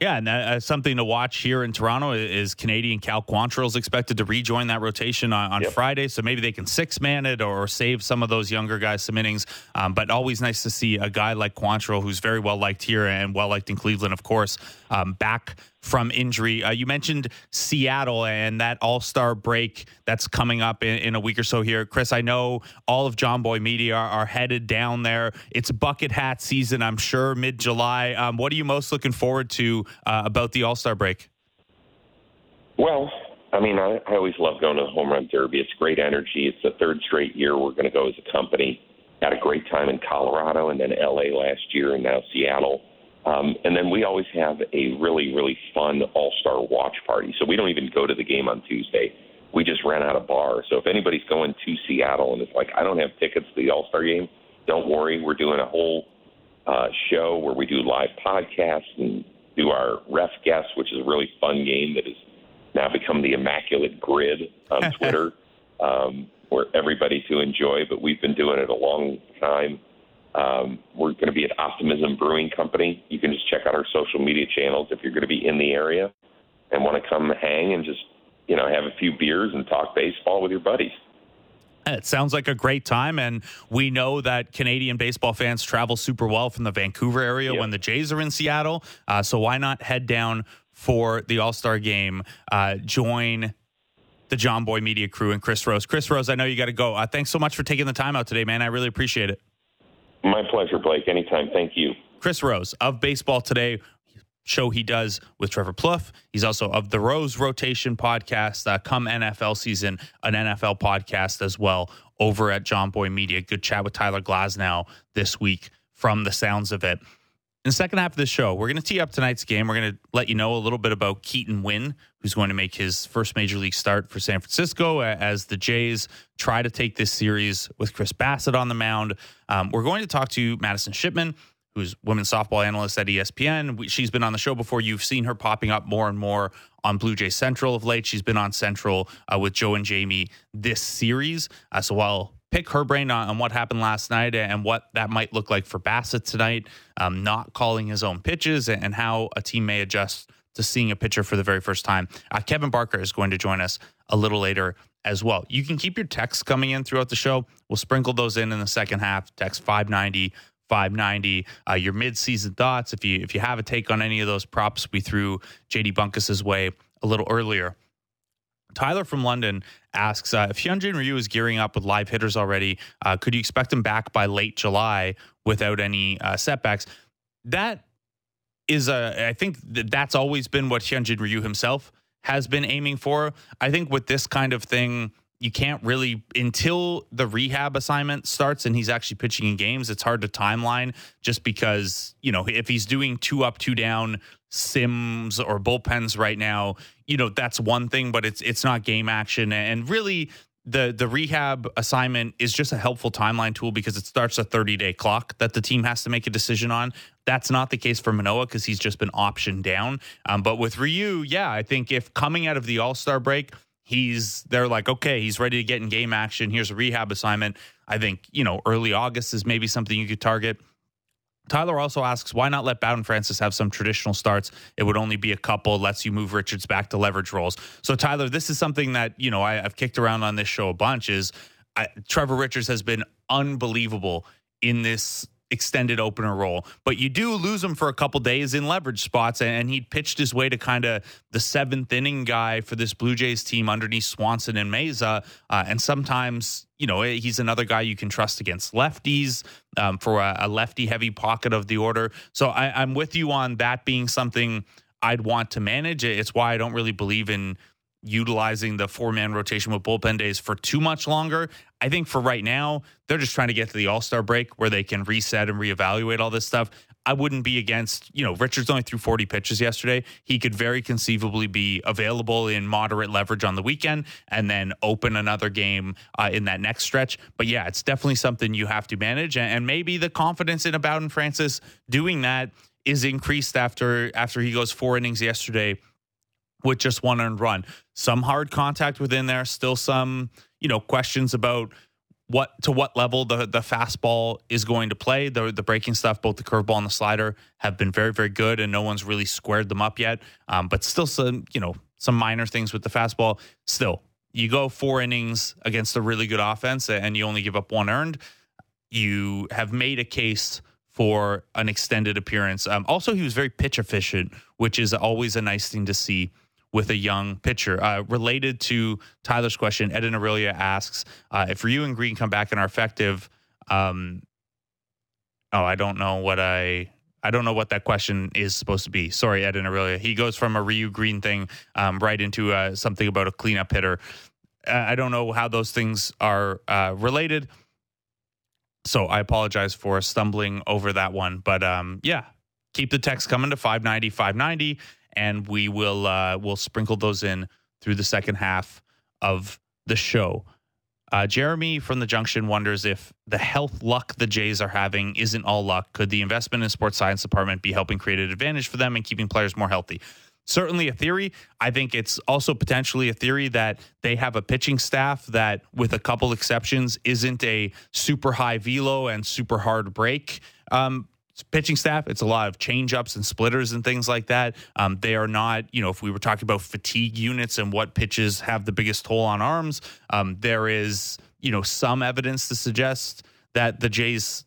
Yeah, and uh, something to watch here in Toronto is Canadian Cal Quantrill is expected to rejoin that rotation on, on yep. Friday, so maybe they can six man it or save some of those younger guys some innings. Um, but always nice to see a guy like Quantrill, who's very well liked here and well liked in Cleveland, of course, um, back from injury. Uh, you mentioned Seattle and that All Star break that's coming up in, in, a week or so here. Chris, I know all of Jomboy Media are, are headed down there. It's bucket hat season, I'm sure, mid July. Um, what are you most looking forward to uh, about the All Star break? Well, I mean, I, I always love going to the home run derby. It's great energy. It's the third straight year we're going to go as a company. Had a great time in Colorado and then LA last year and now Seattle. Um, and then we always have a really, really fun all star watch party. So we don't even go to the game on Tuesday. We just rent out a bar. So if anybody's going to Seattle and it's like, I don't have tickets to the all star game, don't worry. We're doing a whole uh, show where we do live podcasts and do our ref guests, which is a really fun game that has now become the Immaculate Grid on Twitter, um, where everybody to enjoy. But we've been doing it a long time. Um, we're going to be at Optimism Brewing Company. You can just check out our social media channels if you're going to be in the area and want to come hang and just you know have a few beers and talk baseball with your buddies. It sounds like a great time, and we know that Canadian baseball fans travel super well from the Vancouver area Yep. when the Jays are in Seattle. Uh, so why not head down for the All Star game? Uh, join the Jomboy Media crew and Chris Rose. Chris Rose, I know you got to go. Uh, thanks so much for taking the time out today, man. I really appreciate it. My pleasure, Blake. Anytime. Thank you. Chris Rose of Baseball Today show he does with Trevor Plouffe. He's also of the Rose Rotation podcast, uh, come NFL season, an NFL podcast as well over at Jomboy Media. Good chat with Tyler Glasnow this week from the sounds of it. In the second half of the show, we're going to tee up tonight's game. We're going to let you know a little bit about Keaton Winn, who's going to make his first major league start for San Francisco as the Jays try to take this series with Chris Bassitt on the mound. Um, we're going to talk to Madison Shipman, who's women's softball analyst at ESPN. We, she's been on the show before. You've seen her popping up more and more on Blue Jay Central of late. She's been on Central uh, with Joe and Jamie this series. Uh, so I'll pick her brain on, on what happened last night and what that might look like for Bassitt tonight, um, not calling his own pitches and, how a team may adjust to seeing a pitcher for the very first time. Uh, Kevin Barker is going to join us a little later as well. You can keep your texts coming in throughout the show. We'll sprinkle those in in the second half. Text 590 590 uh, your mid-season thoughts if you if you have a take on any of those props we threw JD Bunkis's way a little earlier. Tyler from London asks uh, if Hyunjin Ryu is gearing up with live hitters already, uh, could you expect him back by late July without any uh, setbacks? That is a, I think that that's always been what Hyunjin Ryu himself has been aiming for. I think with this kind of thing, you can't really until the rehab assignment starts and he's actually pitching in games. It's hard to timeline just because you know if he's doing two up, two down sims or bullpens right now, you know that's one thing, but it's it's not game action and really. The, the rehab assignment is just a helpful timeline tool because it starts a 30 day clock that the team has to make a decision on. That's not the case for Manoah because he's just been optioned down. Um, but with Ryu, yeah, I think if coming out of the All Star break, he's they're like okay he's ready to get in game action here's a rehab assignment i think you know early august is maybe something you could target tyler also asks why not let bowden francis have some traditional starts it would only be a couple lets you move richards back to leverage roles so tyler this is something that you know I, i've kicked around on this show a bunch is I, trevor richards has been unbelievable in this extended opener role. But you do lose him for a couple days in leverage spots, and he pitched his way to kind of the seventh inning guy for this Blue Jays team underneath Swanson and Mayza. Uh, and sometimes, you know, he's another guy you can trust against lefties um, for a, a lefty heavy pocket of the order. So I, I'm with you on that being something I'd want to manage. It's why I don't really believe in utilizing the four man rotation with bullpen days for too much longer. I think for right now, they're just trying to get to the All Star break where they can reset and reevaluate all this stuff. I wouldn't be against, you know, Richards only threw 40 pitches yesterday. He could very conceivably be available in moderate leverage on the weekend and then open another game uh, in that next stretch. But yeah, it's definitely something you have to manage. And, and maybe the confidence in Bowden Francis doing that is increased after after he goes four innings yesterday with just one earned run. Some hard contact within there, still some, you know, questions about what to what level the the fastball is going to play. The the breaking stuff, both the curveball and the slider, have been very very good, and no one's really squared them up yet. Um, but still, some you know some minor things with the fastball. Still, you go four innings against a really good offense, and you only give up one earned. You have made a case for an extended appearance. Um, also, he was very pitch efficient, which is always a nice thing to see with a young pitcher. Uh, related to Tyler's question, Eden Aurelia asks uh, if Ryu and Green come back and are effective. Um, oh, I don't know what I. I don't know what that question is supposed to be. Sorry, Eden Aurelia. He goes from a Ryu Green thing um, right into uh, something about a cleanup hitter. Uh, I don't know how those things are uh, related. So I apologize for stumbling over that one. But um, yeah, keep the text coming to 590 590 and we will uh, we'll sprinkle those in through the second half of the show. Uh, Jeremy from the Junction wonders if the health luck the Jays are having isn't all luck. Could the investment in sports science department be helping create an advantage for them and keeping players more healthy? Certainly a theory. I think it's also potentially a theory that they have a pitching staff that, with a couple exceptions, isn't a super high velo and super hard break. Um, pitching staff. It's a lot of change ups and splitters and things like that. Um, they are not, you know, if we were talking about fatigue units and what pitches have the biggest toll on arms, um, there is, you know, some evidence to suggest that the Jays,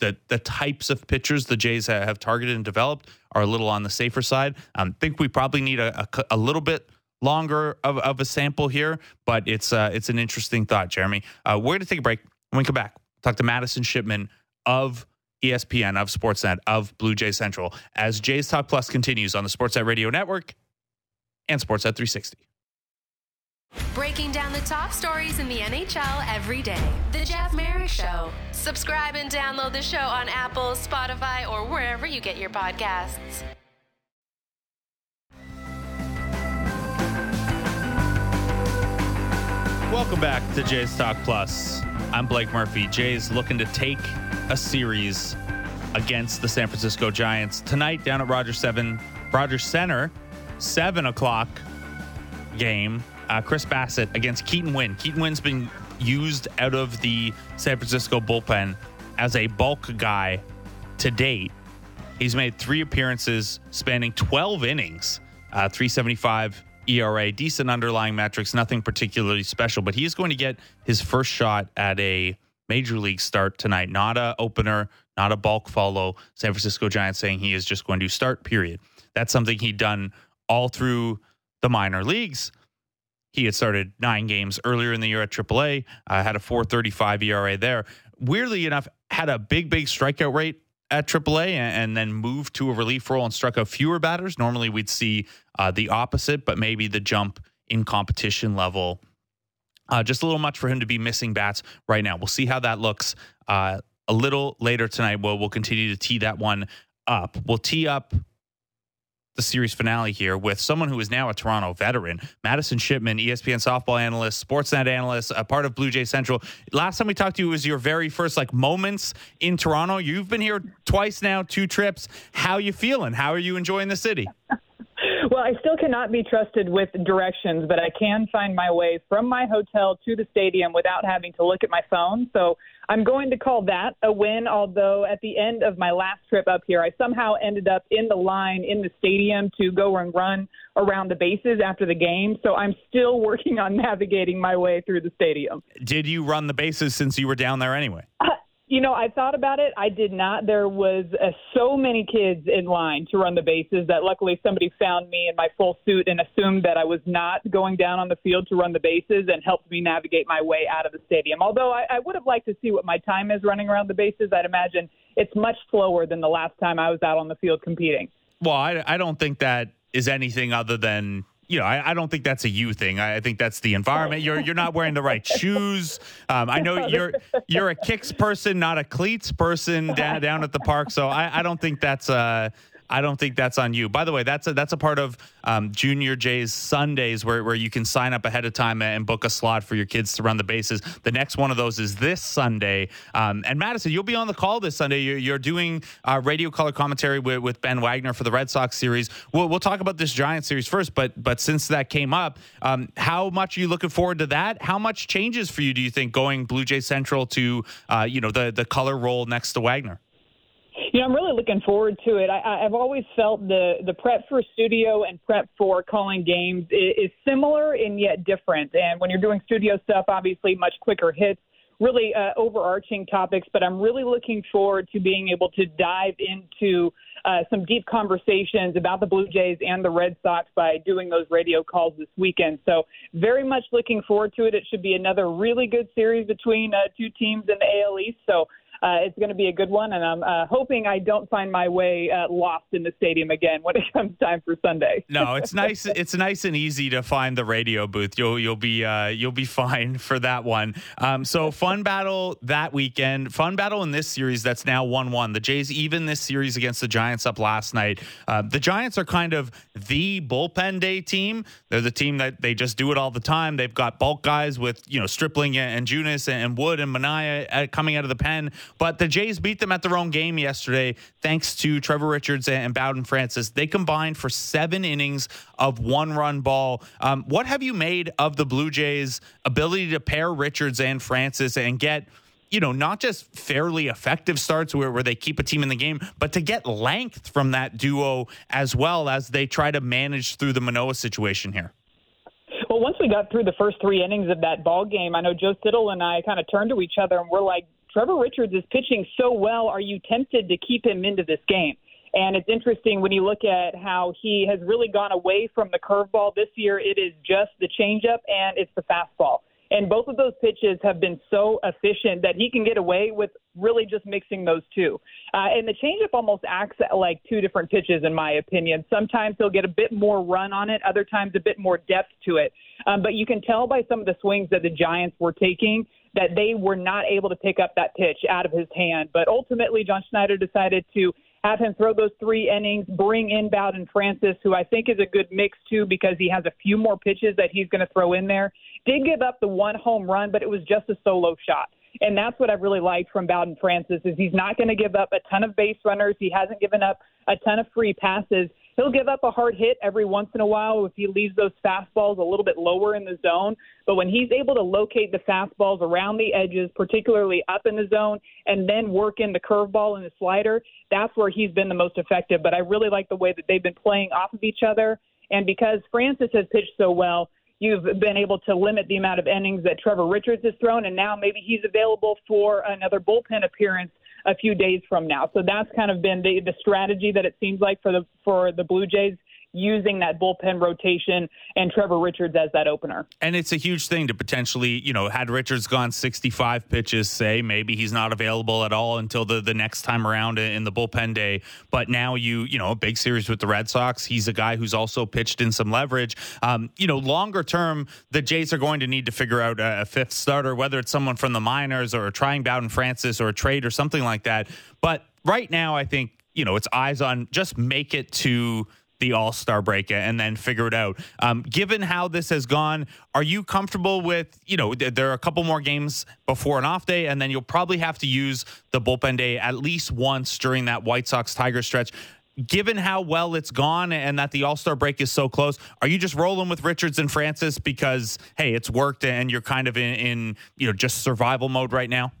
the the types of pitchers the Jays have targeted and developed are a little on the safer side. I um, think we probably need a, a, a little bit longer of, of a sample here, but it's uh, it's an interesting thought, Jeremy. Uh, we're going to take a break. When we come back, talk to Madison Shipman of ESPN, of Sportsnet, of Blue Jay Central as Jays Talk Plus continues on the Sportsnet Radio Network and Sportsnet 360. Breaking down the top stories in the NHL every day. The Jeff Marek Show. Subscribe and download the show on Apple, Spotify, or wherever you get your podcasts. Welcome back to Jays Talk Plus. I'm Blake Murphy. Jays looking to take a series against the San Francisco Giants tonight down at Rogers Seven Rogers Center, seven o'clock game. Uh, Chris Bassitt against Keaton Winn. Keaton Winn's been used out of the San Francisco bullpen as a bulk guy to date. He's made three appearances spanning 12 innings, uh, 375 ERA, decent underlying metrics, nothing particularly special, but he is going to get his first shot at a major league start tonight. Not a opener, not a bulk follow. San Francisco Giants saying he is just going to start, period. That's something he'd done all through the minor leagues. He had started nine games earlier in the year at AAA, uh, had a 435 ERA there. Weirdly enough, had a big, big strikeout rate at AAA and, then moved to a relief role and struck out fewer batters. Normally we'd see uh, the opposite, but maybe the jump in competition level uh, just a little much for him to be missing bats right now. We'll see how that looks uh, a little later tonight. We'll, we'll continue to tee that one up. We'll tee up the series finale here with someone who is now a Toronto veteran, Madison Shipman, ESPN softball analyst, Sportsnet analyst, a part of Blue Jay Central. Last time we talked to you was your very first like moments in Toronto. You've been here twice now, two trips. How you feeling? How are you enjoying the city? Well, I still cannot be trusted with directions, but I can find my way from my hotel to the stadium without having to look at my phone. So I'm going to call that a win, although at the end of my last trip up here, I somehow ended up in the line in the stadium to go and run around the bases after the game. So I'm still working on navigating my way through the stadium. Did you run the bases since you were down there anyway? Uh, you know, I thought about it. I did not. There was uh, so many kids in line to run the bases that luckily somebody found me in my full suit and assumed that I was not going down on the field to run the bases and helped me navigate my way out of the stadium. Although I, I would have liked to see what my time is running around the bases. I'd imagine it's much slower than the last time I was out on the field competing. Well, I, I don't think that is anything other than you know, I, I, don't think that's a you thing. I, I, think that's the environment. You're you're not wearing the right shoes. Um, I know you're you're a kicks person, not a cleats person down down at the park. So I, I don't think that's uh I don't think that's on you. By the way, that's a that's a part of um, Junior Jay's Sundays where where you can sign up ahead of time and book a slot for your kids to run the bases. The next one of those is this Sunday. Um, and Madison, you'll be on the call this Sunday. You're, you're doing uh, radio color commentary with, with Ben Wagner for the Red Sox series. We'll, we'll talk about this Giant series first, but but since that came up, um, how much are you looking forward to that? How much changes for you do you think going Blue Jay Central to uh, you know the the color role next to Wagner? You know, I'm really looking forward to it. I, I've always felt the the prep for studio and prep for calling games is, is similar and yet different. And when you're doing studio stuff, obviously much quicker hits, really uh, overarching topics. But I'm really looking forward to being able to dive into uh, some deep conversations about the Blue Jays and the Red Sox by doing those radio calls this weekend. So very much looking forward to it. It should be another really good series between uh, two teams in the AL East. So uh, it's going to be a good one, and I'm uh, hoping I don't find my way uh, lost in the stadium again when it comes time for Sunday. no, it's nice. It's nice and easy to find the radio booth. You'll you'll be uh, you'll be fine for that one. Um, so fun battle that weekend. Fun battle in this series that's now one one. The Jays even this series against the Giants up last night. Uh, the Giants are kind of the bullpen day team. They're the team that they just do it all the time. They've got bulk guys with you know Stripling and Junis and Wood and Manaea uh, coming out of the pen. But the Jays beat them at their own game yesterday, thanks to Trevor Richards and Bowden Francis. They combined for seven innings of one run ball. Um, what have you made of the Blue Jays' ability to pair Richards and Francis and get? you know, not just fairly effective starts where, where they keep a team in the game, but to get length from that duo as well as they try to manage through the Manoah situation here. Well, once we got through the first three innings of that ball game, I know Joe Siddall and I kind of turned to each other and we're like, Trevor Richards is pitching so well. Are you tempted to keep him into this game? And it's interesting when you look at how he has really gone away from the curveball this year. It is just the changeup and it's the fastball. And both of those pitches have been so efficient that he can get away with really just mixing those two. Uh, and the changeup almost acts like two different pitches, in my opinion. Sometimes he'll get a bit more run on it, other times a bit more depth to it. Um, but you can tell by some of the swings that the Giants were taking that they were not able to pick up that pitch out of his hand. But ultimately, John Schneider decided to have him throw those three innings, bring in Bowden Francis, who I think is a good mix too because he has a few more pitches that he's going to throw in there. Did give up the one home run, but it was just a solo shot. And that's what I've really liked from Bowden Francis is he's not going to give up a ton of base runners. He hasn't given up a ton of free passes he'll give up a hard hit every once in a while if he leaves those fastballs a little bit lower in the zone. But when he's able to locate the fastballs around the edges, particularly up in the zone, and then work in the curveball and the slider, that's where he's been the most effective. But I really like the way that they've been playing off of each other. And because Francis has pitched so well, you've been able to limit the amount of innings that Trevor Richards has thrown, and now maybe he's available for another bullpen appearance a few days from now. So that's kind of been the, the strategy that it seems like for the for the Blue Jays using that bullpen rotation and Trevor Richards as that opener. And it's a huge thing to potentially, you know, had Richards gone 65 pitches, say maybe he's not available at all until the, the next time around in the bullpen day. But now you, you know, a big series with the Red Sox. He's a guy who's also pitched in some leverage. Um, you know, longer term, the Jays are going to need to figure out a, fifth starter, whether it's someone from the minors or trying Bowden Francis or a trade or something like that. But right now, I think, you know, it's eyes on just make it to the All Star break and then figure it out. Um, given how this has gone, are you comfortable with, you know, there are a couple more games before an off day, and then you'll probably have to use the bullpen day at least once during that White Sox Tiger stretch. Given how well it's gone and that the All Star break is so close, are you just rolling with Richards and Francis because, hey, it's worked and you're kind of in, in you know, just survival mode right now?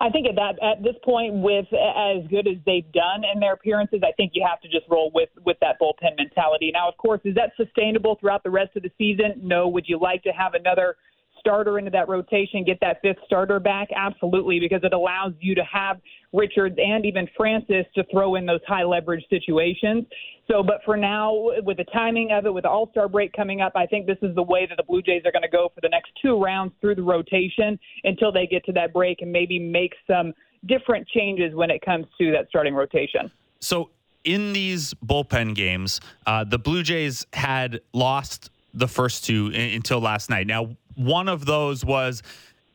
I think at that at this point, with as good as they've done in their appearances, I think you have to just roll with with that bullpen mentality. Now, of course, is that sustainable throughout the rest of the season? No. Would you like to have another starter into that rotation, get that fifth starter back? Absolutely, because it allows you to have Richards and even Francis to throw in those high leverage situations. So, but for now, with the timing of it, with the All Star break coming up, I think this is the way that the Blue Jays are going to go for the next two rounds through the rotation until they get to that break and maybe make some different changes when it comes to that starting rotation. So, in these bullpen games, uh, the Blue Jays had lost the first two in, until last night. Now, one of those was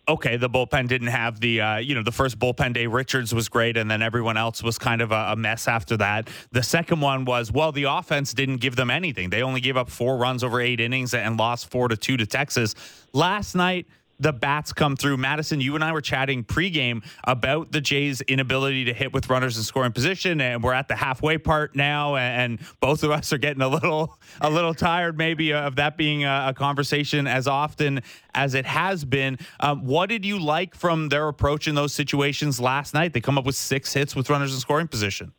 okay, the bullpen didn't have the, uh, you know, the first bullpen day, Richards was great, and then everyone else was kind of a, a, mess after that. The second one was, well, the offense didn't give them anything. They only gave up four runs over eight innings and lost four to two to Texas. Last night, the bats come through. Madison, you and I were chatting pregame about the Jays' inability to hit with runners in scoring position, and we're at the halfway part now, and both of us are getting a little a little tired, maybe of that being a, conversation as often as it has been. Um, what did you like from their approach in those situations last night? They come up with six hits with runners in scoring position.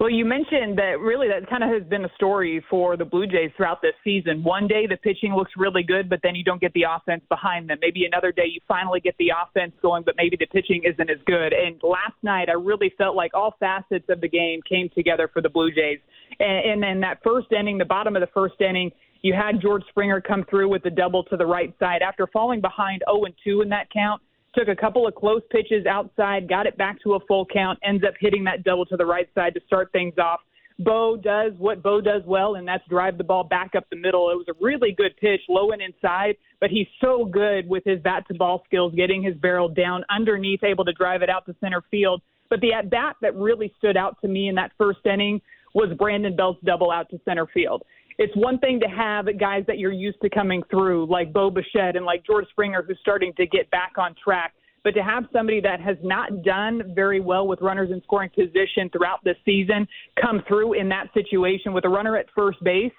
Well, you mentioned that really that kind of has been a story for the Blue Jays throughout this season. One day the pitching looks really good, but then you don't get the offense behind them. Maybe another day you finally get the offense going, but maybe the pitching isn't as good. And last night I really felt like all facets of the game came together for the Blue Jays. And, and in that first inning, the bottom of the first inning, you had George Springer come through with the double to the right side after falling behind 0 and 2 in that count took a couple of close pitches outside, got it back to a full count, ends up hitting that double to the right side to start things off. Bo does what Bo does well, and that's drive the ball back up the middle. It was a really good pitch, low and inside, but he's so good with his bat to ball skills, getting his barrel down underneath, able to drive it out to center field. But the at bat that really stood out to me in that first inning was Brandon Belt's double out to center field. It's one thing to have guys that you're used to coming through, like Bo Bichette and like George Springer, who's starting to get back on track. But to have somebody that has not done very well with runners in scoring position throughout the season come through in that situation with a runner at first base,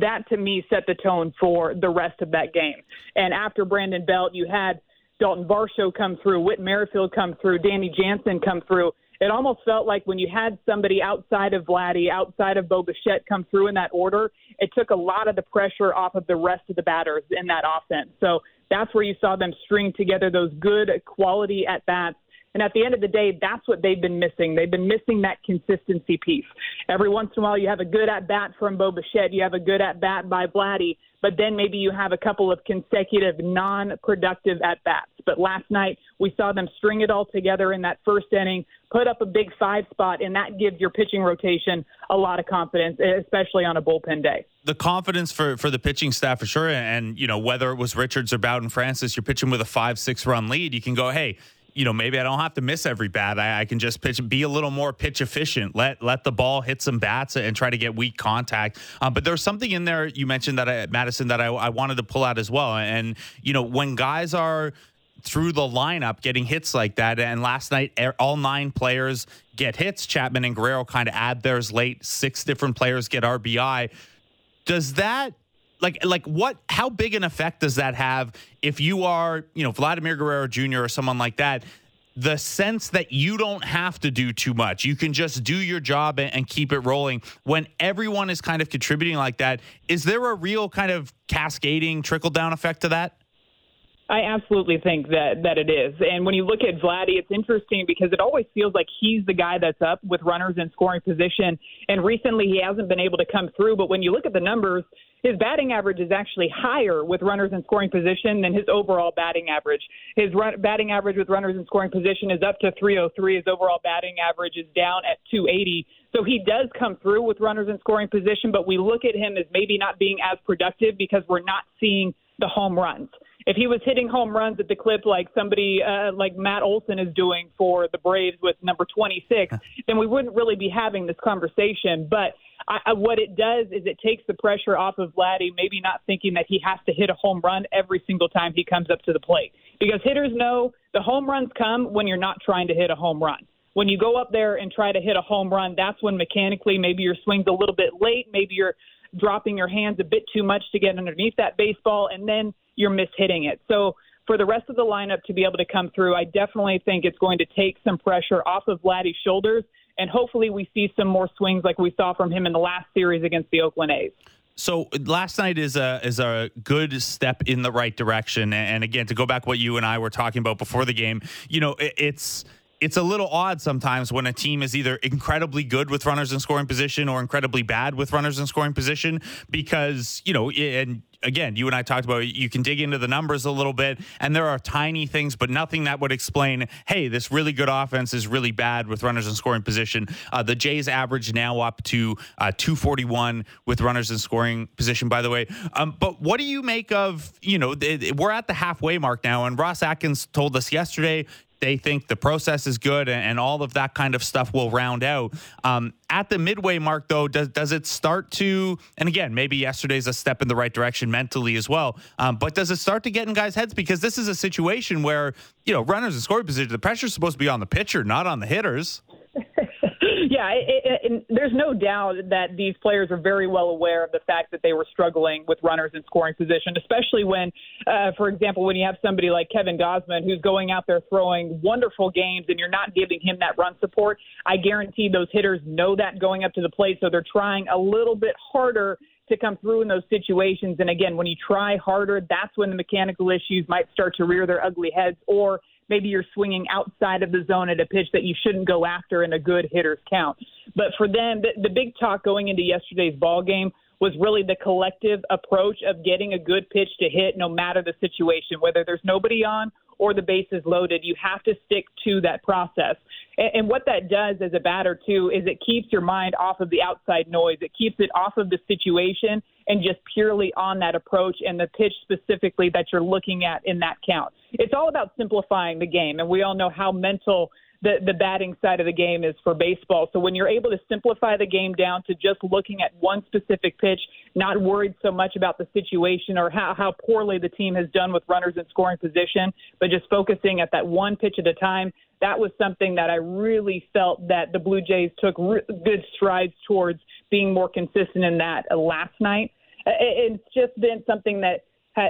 that to me set the tone for the rest of that game. And after Brandon Belt, you had Dalton Varsho come through, Whit Merrifield come through, Danny Jansen come through. It almost felt like when you had somebody outside of Vladdy, outside of Bo Bichette come through in that order, it took a lot of the pressure off of the rest of the batters in that offense. So that's where you saw them string together those good quality at bats. And at the end of the day, that's what they've been missing. They've been missing that consistency piece. Every once in a while, you have a good at bat from Bo Bichette, you have a good at bat by Vladdy, but then maybe you have a couple of consecutive non productive at bats. But last night, we saw them string it all together in that first inning, put up a big five spot, and that gives your pitching rotation a lot of confidence, especially on a bullpen day. The confidence for, for the pitching staff for sure, and you know whether it was Richards or Bowden Francis, you're pitching with a five six run lead. You can go, hey, you know, maybe I don't have to miss every bat. I, I, can just pitch, be a little more pitch efficient. Let let the ball hit some bats and try to get weak contact. Um, but there's something in there you mentioned that I, Madison that I, I wanted to pull out as well. And you know, when guys are through the lineup getting hits like that. And last night, all nine players get hits. Chapman and Guerrero kind of add theirs late. Six different players get RBI. Does that like like what how big an effect does that have if you are you know Vladimir Guerrero Jr. or someone like that? The sense that you don't have to do too much. You can just do your job and, and keep it rolling. When everyone is kind of contributing like that, is there a real kind of cascading trickle down effect to that? I absolutely think that that it is. And when you look at Vladdy, it's interesting because it always feels like he's the guy that's up with runners in scoring position. And recently he hasn't been able to come through. But when you look at the numbers, his batting average is actually higher with runners in scoring position than his overall batting average. His run, batting average with runners in scoring position is up to 303. His overall batting average is down at 280. So he does come through with runners in scoring position, but we look at him as maybe not being as productive because we're not seeing the home runs if he was hitting home runs at the clip like somebody uh, like Matt Olson is doing for the Braves with number 26, then we wouldn't really be having this conversation. But I, I, what it does is it takes the pressure off of Vladdy, maybe not thinking that he has to hit a home run every single time he comes up to the plate. Because hitters know the home runs come when you're not trying to hit a home run. When you go up there and try to hit a home run, that's when mechanically maybe your swing's a little bit late, maybe you're dropping your hands a bit too much to get underneath that baseball, and then you're mishitting it. So for the rest of the lineup to be able to come through, I definitely think it's going to take some pressure off of Vladdy's shoulders, and hopefully we see some more swings like we saw from him in the last series against the Oakland A's. So last night is a is a good step in the right direction, and again to go back what you and I were talking about before the game, you know, it's it's a little odd sometimes when a team is either incredibly good with runners in scoring position or incredibly bad with runners in scoring position because you know and again, you and I talked about you can dig into the numbers a little bit, and there are tiny things, but nothing that would explain, hey, this really good offense is really bad with runners in scoring position. Uh, the Jays average now up to uh, 241 with runners in scoring position, by the way. Um, but what do you make of, you know, we're at the halfway mark now, and Ross Atkins told us yesterday they think the process is good and, and all of that kind of stuff will round out. Um, at the midway mark, though, does does it start to? And again, maybe yesterday's a step in the right direction mentally as well. Um, but does it start to get in guys' heads because this is a situation where you know runners in scoring position, the pressure's supposed to be on the pitcher, not on the hitters. Yeah, it, it, there's no doubt that these players are very well aware of the fact that they were struggling with runners in scoring position, especially when, uh, for example, when you have somebody like Kevin Gausman who's going out there throwing wonderful games and you're not giving him that run support. I guarantee those hitters know that going up to the plate, so they're trying a little bit harder to come through in those situations. And again, when you try harder, that's when the mechanical issues might start to rear their ugly heads or – maybe you're swinging outside of the zone at a pitch that you shouldn't go after in a good hitter's count. But for them, the, the big talk going into yesterday's ball game was really the collective approach of getting a good pitch to hit no matter the situation, whether there's nobody on or the bases loaded. You have to stick to that process. And, and what that does as a batter, too, is it keeps your mind off of the outside noise. It keeps it off of the situation and just purely on that approach and the pitch specifically that you're looking at in that count. It's all about simplifying the game. And we all know how mental the, the batting side of the game is for baseball. So when you're able to simplify the game down to just looking at one specific pitch, not worried so much about the situation or how, how poorly the team has done with runners in scoring position, but just focusing at that one pitch at a time, that was something that I really felt that the Blue Jays took re- good strides towards being more consistent in that last night. It's just been something that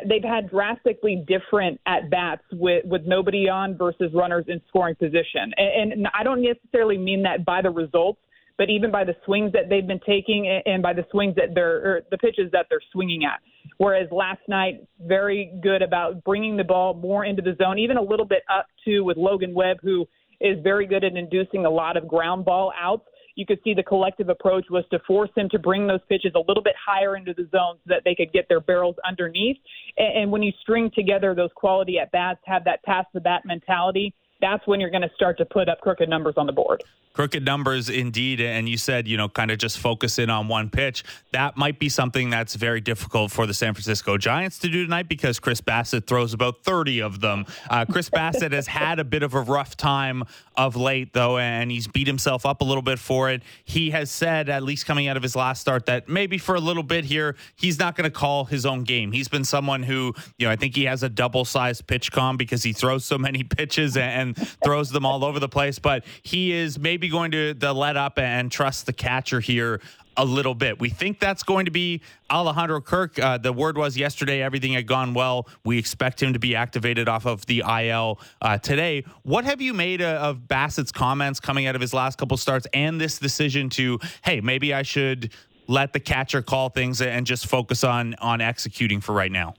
they've had drastically different at bats with with nobody on versus runners in scoring position. And, and I don't necessarily mean that by the results, but even by the swings that they've been taking and by the swings that they're or the pitches that they're swinging at. Whereas last night, very good about bringing the ball more into the zone, even a little bit up to with Logan Webb, who is very good at inducing a lot of ground ball outs you could see the collective approach was to force him to bring those pitches a little bit higher into the zone so that they could get their barrels underneath. And, and when you string together those quality at bats, have that pass the bat mentality, that's when you're going to start to put up crooked numbers on the board. Crooked numbers indeed. And you said, you know, kind of just focus in on one pitch. That might be something that's very difficult for the San Francisco Giants to do tonight because Chris Bassitt throws about 30 of them. Uh, Chris Bassitt has had a bit of a rough time of late, though, and he's beat himself up a little bit for it. He has said, at least coming out of his last start, that maybe for a little bit here, he's not going to call his own game. He's been someone who, you know, I think he has a double sized PitchCom because he throws so many pitches and throws them all over the place. But he is maybe going to, the let up and trust the catcher here a little bit. We think that's going to be Alejandro Kirk. Uh, the word was yesterday everything had gone well. We expect him to be activated off of the IL uh, today. What have you made uh, of Bassitt's comments coming out of his last couple starts and this decision to, hey, maybe I should let the catcher call things and just focus on on executing for right now?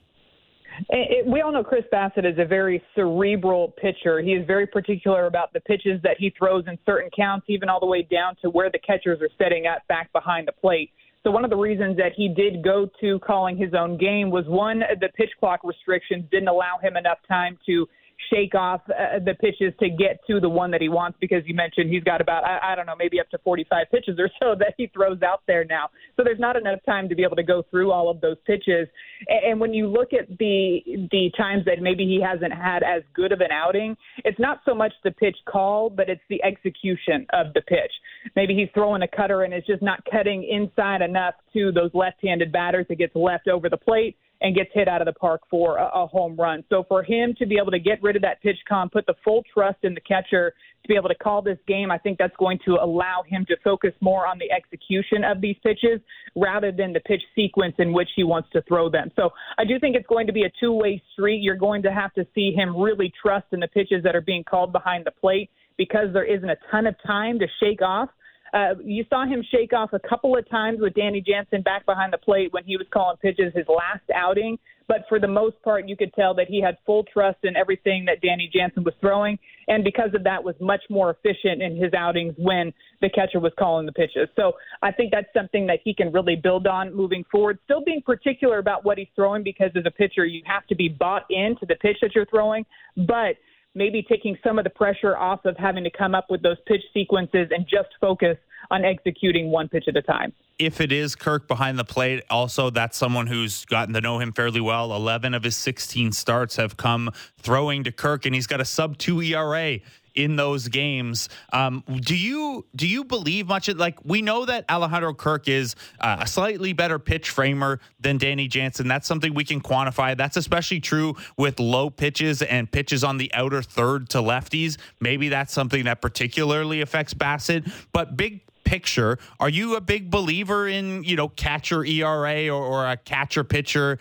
It, we all know Chris Bassitt is a very cerebral pitcher. He is very particular about the pitches that he throws in certain counts, even all the way down to where the catchers are setting up back behind the plate. So one of the reasons that he did go to calling his own game was one, the pitch clock restrictions didn't allow him enough time to shake off uh, the pitches to get to the one that he wants because you mentioned he's got about I, I don't know maybe up to 45 pitches or so that he throws out there now. So there's not enough time to be able to go through all of those pitches. And, and when you look at the the times that maybe he hasn't had as good of an outing, it's not so much the pitch call, but it's the execution of the pitch. Maybe he's throwing a cutter and it's just not cutting inside enough to those left-handed batters. It gets left over the plate and gets hit out of the park for a, a home run. So for him to be able to get rid of that pitch com, put the full trust in the catcher to be able to call this game, I think that's going to allow him to focus more on the execution of these pitches rather than the pitch sequence in which he wants to throw them. So I do think it's going to be a two-way street. You're going to have to see him really trust in the pitches that are being called behind the plate because there isn't a ton of time to shake off uh, you saw him shake off a couple of times with Danny Jansen back behind the plate when he was calling pitches his last outing. But for the most part, you could tell that he had full trust in everything that Danny Jansen was throwing, and because of that, was much more efficient in his outings when the catcher was calling the pitches. So I think that's something that he can really build on moving forward. Still being particular about what he's throwing because as a pitcher, you have to be bought into the pitch that you're throwing, but maybe taking some of the pressure off of having to come up with those pitch sequences and just focus on executing one pitch at a time. If it is Kirk behind the plate, also that's someone who's gotten to know him fairly well. 11 of his 16 starts have come throwing to Kirk, and he's got a sub 2 ERA in those games. Um, do you do you believe much? Of, like we know that Alejandro Kirk is uh, a slightly better pitch framer than Danny Jansen. That's something we can quantify. That's especially true with low pitches and pitches on the outer third to lefties. Maybe that's something that particularly affects Bassitt. But big picture, are you a big believer in you know catcher ERA or, or a catcher pitcher?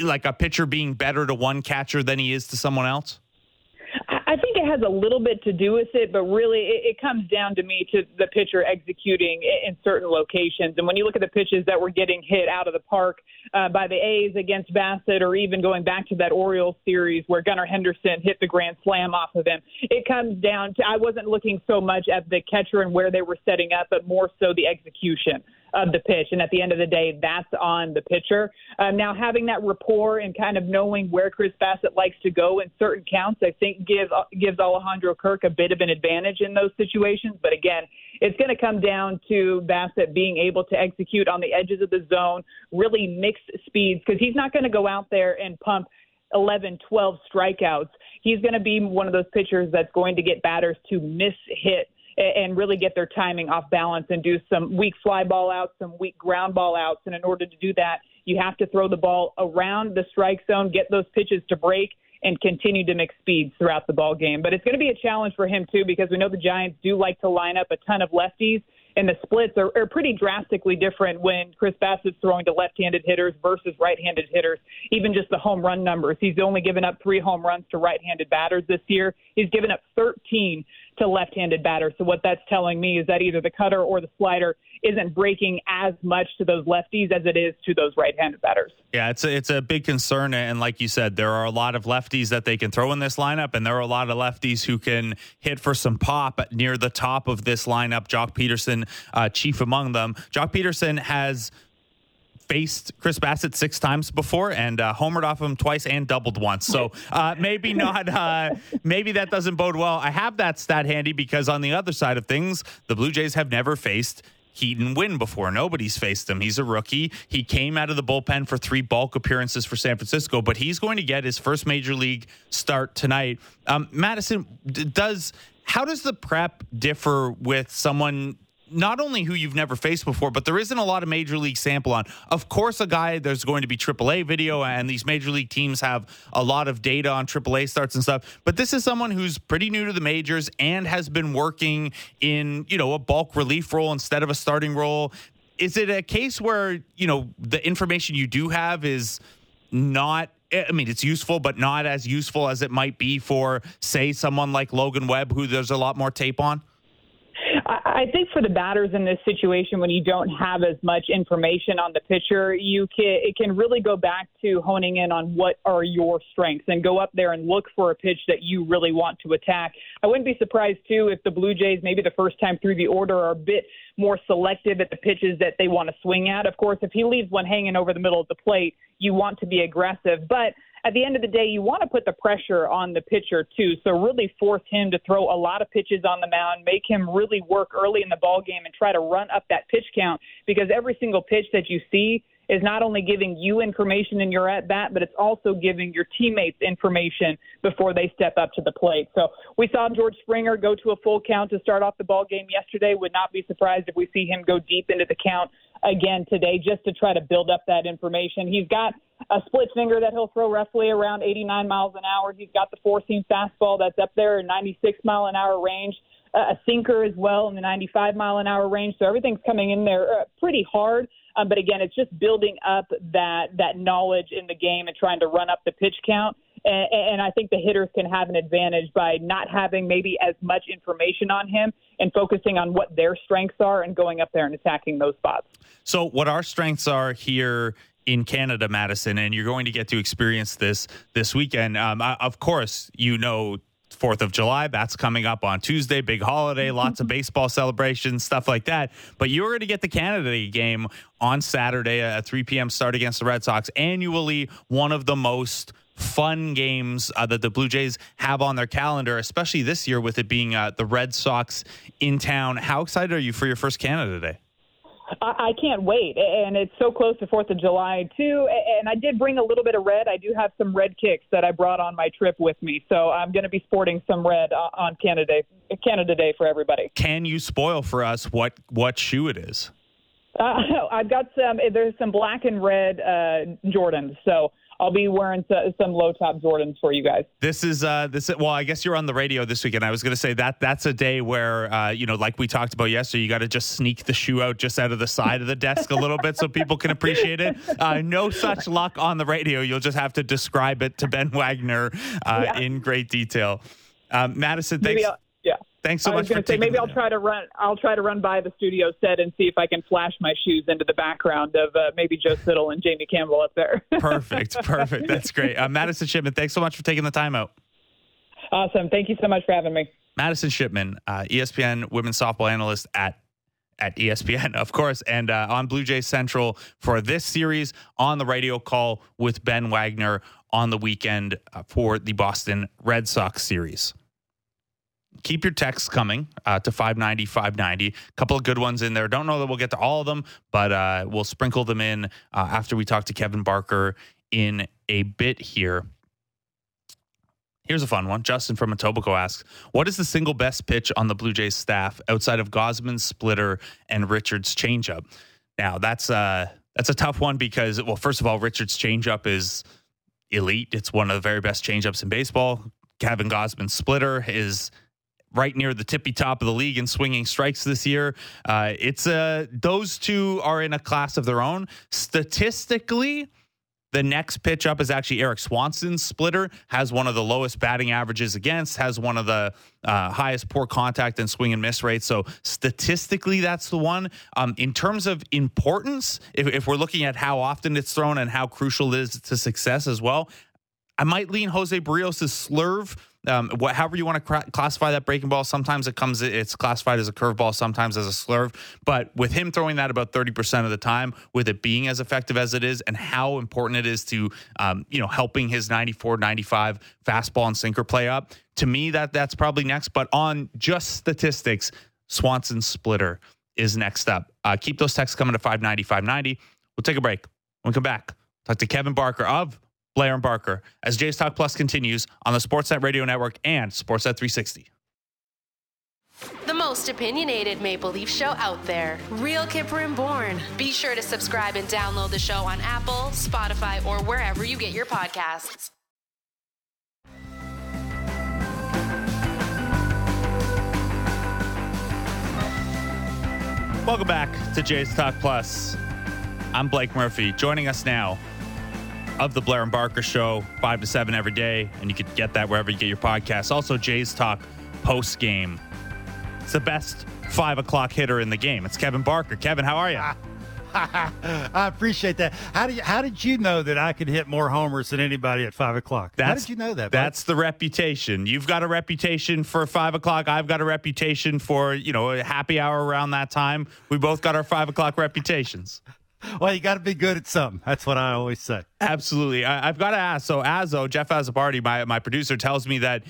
Like a pitcher being better to one catcher than he is to someone else? It has a little bit to do with it, but really it, it comes down to me to the pitcher executing in certain locations. And when you look at the pitches that were getting hit out of the park uh, by the A's against Bassitt, or even going back to that Orioles series where Gunnar Henderson hit the grand slam off of him, it comes down to I wasn't looking so much at the catcher and where they were setting up, but more so the execution of the pitch. And at the end of the day, that's on the pitcher. Um, now, having that rapport and kind of knowing where Chris Bassitt likes to go in certain counts, I think gives gives Alejandro Kirk a bit of an advantage in those situations. But again, it's going to come down to Bassitt being able to execute on the edges of the zone, really mix speeds, because he's not going to go out there and pump 11, 12 strikeouts. He's going to be one of those pitchers that's going to get batters to miss hit and really get their timing off balance and do some weak fly ball outs, some weak ground ball outs. And in order to do that, you have to throw the ball around the strike zone, get those pitches to break, and continue to mix speeds throughout the ball game. But it's going to be a challenge for him too because we know the Giants do like to line up a ton of lefties and the splits are, are pretty drastically different when Chris Bassitt's throwing to left-handed hitters versus right-handed hitters. Even just the home run numbers, he's only given up three home runs to right-handed batters this year. He's given up 13 to left-handed batters. So what that's telling me is that either the cutter or the slider isn't breaking as much to those lefties as it is to those right-handed batters. Yeah, it's a, it's a big concern, and like you said, there are a lot of lefties that they can throw in this lineup, and there are a lot of lefties who can hit for some pop near the top of this lineup. Joc Pederson, uh, chief among them. Joc Pederson has faced Chris Bassitt six times before and uh, homered off him twice and doubled once. So uh, maybe not. Uh, maybe that doesn't bode well. I have that stat handy because on the other side of things, the Blue Jays have never faced Keaton Winn before. Nobody's faced him. He's a rookie. He came out of the bullpen for three bulk appearances for San Francisco, but he's going to get his first major league start tonight. Um, Madison, does how does the prep differ with someone not only who you've never faced before, but there isn't a lot of major league sample on. Of course, a guy there's going to be AAA video, and these major league teams have a lot of data on AAA starts and stuff. But this is someone who's pretty new to the majors and has been working in you know a bulk relief role instead of a starting role. Is it a case where you know the information you do have is not I mean, it's useful, but not as useful as it might be for, say, someone like Logan Webb, who there's a lot more tape on? I think for the batters in this situation, when you don't have as much information on the pitcher, you can it can really go back to honing in on what are your strengths and go up there and look for a pitch that you really want to attack. I wouldn't be surprised too if the Blue Jays, maybe the first time through the order, are a bit more selective at the pitches that they want to swing at. Of course, if he leaves one hanging over the middle of the plate, you want to be aggressive, but at the end of the day, you want to put the pressure on the pitcher too. So really force him to throw a lot of pitches on the mound, make him really work early in the ball game, and try to run up that pitch count because every single pitch that you see is not only giving you information in your at bat, but it's also giving your teammates information before they step up to the plate. So we saw George Springer go to a full count to start off the ball game yesterday. Would not be surprised if we see him go deep into the count again today just to try to build up that information. He's got a split finger that he'll throw roughly around 89 miles an hour. He's got the four seam fastball that's up there in 96 mile an hour range, a sinker as well in the 95 mile an hour range. So everything's coming in there uh, pretty hard. Um, but again, it's just building up that that knowledge in the game and trying to run up the pitch count. And, and I think the hitters can have an advantage by not having maybe as much information on him and focusing on what their strengths are and going up there and attacking those spots. So, what our strengths are here in Canada, Madison, and you're going to get to experience this this weekend. Um, I, of course, you know Fourth of July. That's coming up on Tuesday. Big holiday, lots of baseball celebrations, stuff like that. But you're going to get the Canada game on Saturday at 3 p.m. start against the Red Sox. Annually, one of the most fun games uh, that the Blue Jays have on their calendar, especially this year with it being uh, the Red Sox in town. How excited are you for your first Canada Day? I, can't wait, and it's so close to Fourth of July too. And I did bring a little bit of red. I do have some red kicks that I brought on my trip with me, so I'm going to be sporting some red on Canada Day, Canada Day for everybody. Can you spoil for us what what shoe it is? Uh, I've got some. There's some black and red uh, Jordans, so I'll be wearing some low top Jordans for you guys. This is uh this well, I guess you're on the radio this weekend. I was going to say that that's a day where uh you know, like we talked about yesterday, you got to just sneak the shoe out just out of the side of the desk a little bit so people can appreciate it. Uh, no such luck on the radio. You'll just have to describe it to Ben Wagner uh, yeah. in great detail. Um, Madison, thanks. Thanks so I much for say maybe I'll try to run. I'll try to run by the studio set and see if I can flash my shoes into the background of uh, maybe Joe Siddall and Jamie Campbell up there. perfect, perfect. That's great. Uh, Madison Shipman, thanks so much for taking the time out. Awesome. Thank you so much for having me. Madison Shipman, uh, ESPN women's softball analyst at at ESPN, of course, and uh, on Blue Jays Central for this series on the radio call with Ben Wagner on the weekend uh, for the Boston Red Sox series. Keep your texts coming uh, to 590 590. A couple of good ones in there. Don't know that we'll get to all of them, but uh, we'll sprinkle them in uh, after we talk to Kevin Barker in a bit here. Here's a fun one. Justin from Etobicoke asks, "What is the single best pitch on the Blue Jays staff outside of Gausman's splitter and Richards' changeup?" Now that's uh that's a tough one because well, first of all, Richards' changeup is elite. It's one of the very best changeups in baseball. Kevin Gausman's splitter is right near the tippy top of the league in swinging strikes this year. Uh, it's uh, those two are in a class of their own. Statistically, the next pitch up is actually Erik Swanson's splitter, has one of the lowest batting averages against, has one of the uh, highest poor contact and swing and miss rates. So statistically, that's the one. Um, in terms of importance, if, if we're looking at how often it's thrown and how crucial it is to success as well, I might lean Jose Berríos' slurve um, however you want to classify that breaking ball. Sometimes it comes, it's classified as a curveball, sometimes as a slurve. But with him throwing that about 30% of the time, with it being as effective as it is, and how important it is to, um, you know, helping his 94, 95 fastball and sinker play up, to me, that that's probably next. But on just statistics, Swanson splitter is next up. Uh, keep those texts coming to 590, 590. We'll take a break. When we come back, talk to Kevin Barker of Blair and Barker as Jays Talk Plus continues on the Sportsnet Radio Network and Sportsnet 360. The most opinionated Maple Leaf show out there. Real Kyper and Bourne. Be sure to subscribe and download the show on Apple, Spotify, or wherever you get your podcasts. Welcome back to Jays Talk Plus. I'm Blake Murphy. Joining us now of the Blair and Barker Show, five to seven every day, and you can get that wherever you get your podcasts. Also, Jays Talk post game. It's the best five o'clock hitter in the game. It's Kevin Barker. Kevin, how are you? I appreciate that. How did you, how did you know that I could hit more homers than anybody at five o'clock? That's, how did you know that? That's the reputation. You've got a reputation for five o'clock. I've got a reputation for you know a happy hour around that time. We both got our five o'clock reputations. Well, you got to be good at something. That's what I always say. Absolutely. I, have got to ask. So, Azo, Jeff Azaparty, my my producer, tells me that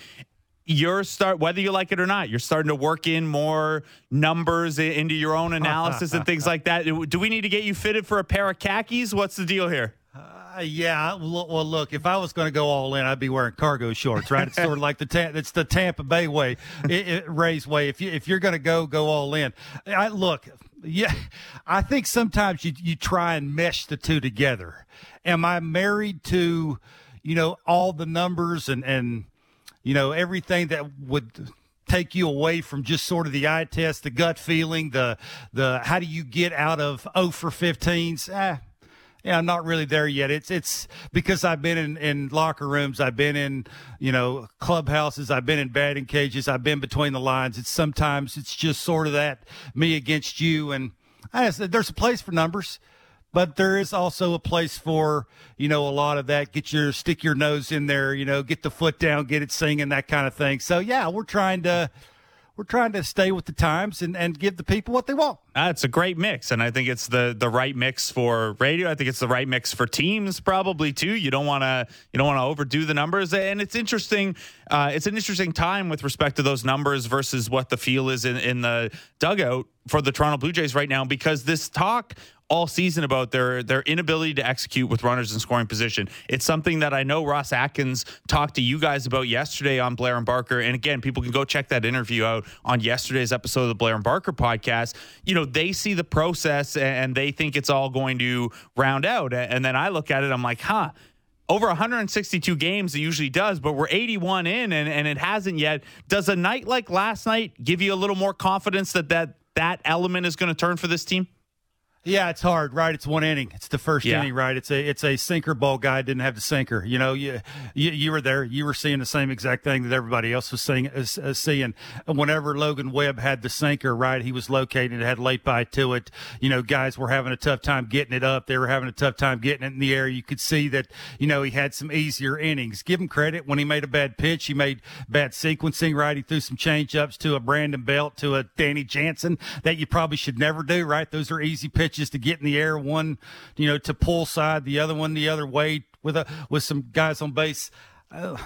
you're start whether you like it or not you're starting to work in more numbers into your own analysis and things like that do we need to get you fitted for a pair of khakis what's the deal here uh, yeah, well, look, if I was going to go all in, I'd be wearing cargo shorts, right? It's sort of like the ta- it's the Tampa Bay way, it, it, Ray's way. If you if you're going to go, go all in. I look, yeah, I think sometimes you you try and mesh the two together. Am I married to, you know, all the numbers and and you know everything that would take you away from just sort of the eye test, the gut feeling, the the how do you get out of 0 for 15s? Ah, yeah, I'm not really there yet. It's it's because I've been in, in locker rooms, I've been in you know clubhouses, I've been in batting cages, I've been between the lines. It's sometimes it's just sort of that me against you, and I, there's a place for numbers, but there is also a place for you know a lot of that. Get your stick your nose in there, you know, get the foot down, get it singing, that kind of thing. So yeah, we're trying to we're trying to stay with the times and, and give the people what they want. Uh, it's a great mix, and I think it's the the right mix for radio. I think it's the right mix for teams, probably too. You don't want to you don't want to overdo the numbers, and it's interesting. Uh, it's an interesting time with respect to those numbers versus what the feel is in, in the dugout for the Toronto Blue Jays right now, because this talk all season about their their inability to execute with runners in scoring position. It's something that I know Ross Atkins talked to you guys about yesterday on Blair and Barker. And again, people can go check that interview out on yesterday's episode of the Blair and Barker podcast. You know, they see the process and they think it's all going to round out. And then I look at it, I'm like, huh over 162 games it usually does, but we're 81 in and, and it hasn't yet. Does a night like last night give you a little more confidence that that, that element is going to turn for this team? Yeah, it's hard, right? It's one inning. It's the first Yeah. inning, right? It's a it's a sinker ball guy didn't have the sinker. You know, you you, you were there. You were seeing the same exact thing that everybody else was seeing. Uh, seeing whenever Logan Webb had the sinker, right? He was located, It had late by to it. You know, guys were having a tough time getting it up. They were having a tough time getting it in the air. You could see that. You know, he had some easier innings. Give him credit when he made a bad pitch. He made bad sequencing, right? He threw some change ups to a Brandon Belt to a Danny Jansen that you probably should never do, right? Those are easy pitches to get in the air. One, you know, to pull side, the other one the other way with a with some guys on base. Uh,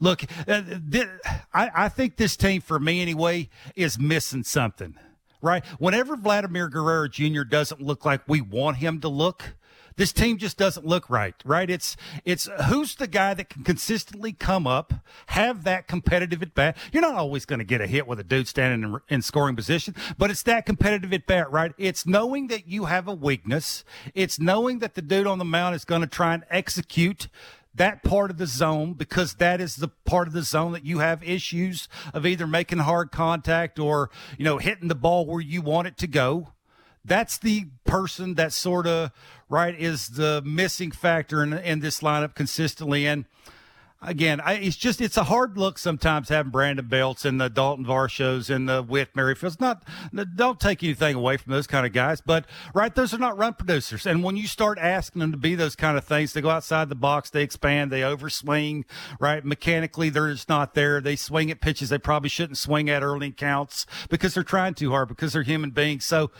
look, uh, th- I, I think this team, for me anyway, is missing something. Right? Whenever Vladimir Guerrero Jr. doesn't look like we want him to look, this team just doesn't look right, right? It's it's who's the guy that can consistently come up, have that competitive at bat. You're not always going to get a hit with a dude standing in, in scoring position, but it's that competitive at bat, right? It's knowing that you have a weakness. It's knowing that the dude on the mound is going to try and execute that part of the zone because that is the part of the zone that you have issues of either making hard contact or you know hitting the ball where you want it to go that's the person that sort of right is the missing factor in, in this lineup consistently. And again I, it's just it's a hard look sometimes having brandon belts and the Daulton Varshos and the whit merrifields. Not don't take anything away from those kind of guys but right those are not run producers. And when you start asking them to be those kind of things they go outside the box they expand they overswing right? Mechanically they're just not there. They swing at pitches they probably shouldn't swing at early counts because they're trying too hard because they're human beings. So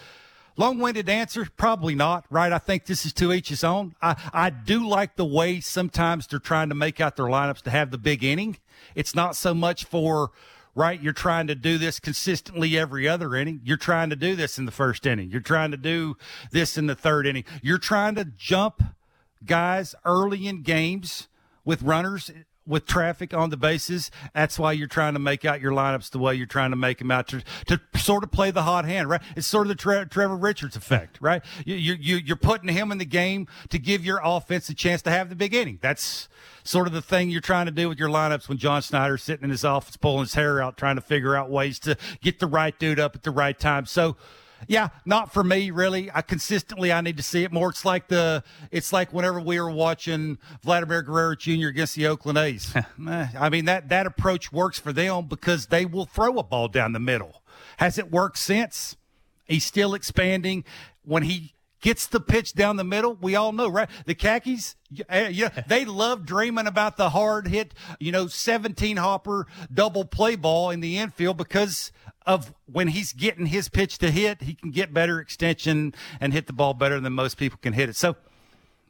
Long-winded answer, probably not, right? I think this is to each his own. I, I do like the way sometimes they're trying to make out their lineups to have the big inning. It's not so much for, right, you're trying to do this consistently every other inning. You're trying to do this in the first inning. You're trying to do this in the third inning. You're trying to jump guys early in games with runners with traffic on the bases. That's why you're trying to make out your lineups the way you're trying to make them out to, to sort of play the hot hand, right? It's sort of the Tre- Trevor Richards effect, right? You, you, you're putting him in the game to give your offense a chance to have the big inning. That's sort of the thing you're trying to do with your lineups when John Schneider's sitting in his office pulling his hair out, trying to figure out ways to get the right dude up at the right time. So, yeah, not for me really. I consistently I need to see it more. It's like the it's like whenever we were watching Vladimir Guerrero Jr. against the Oakland A's. I mean that that approach works for them because they will throw a ball down the middle. Has it worked since? He's still expanding when he gets the pitch down the middle. We all know, right? The khakis, yeah, they love dreaming about the hard hit, you know, 17 hopper double play ball in the infield because of when he's getting his pitch to hit, he can get better extension and hit the ball better than most people can hit it. So,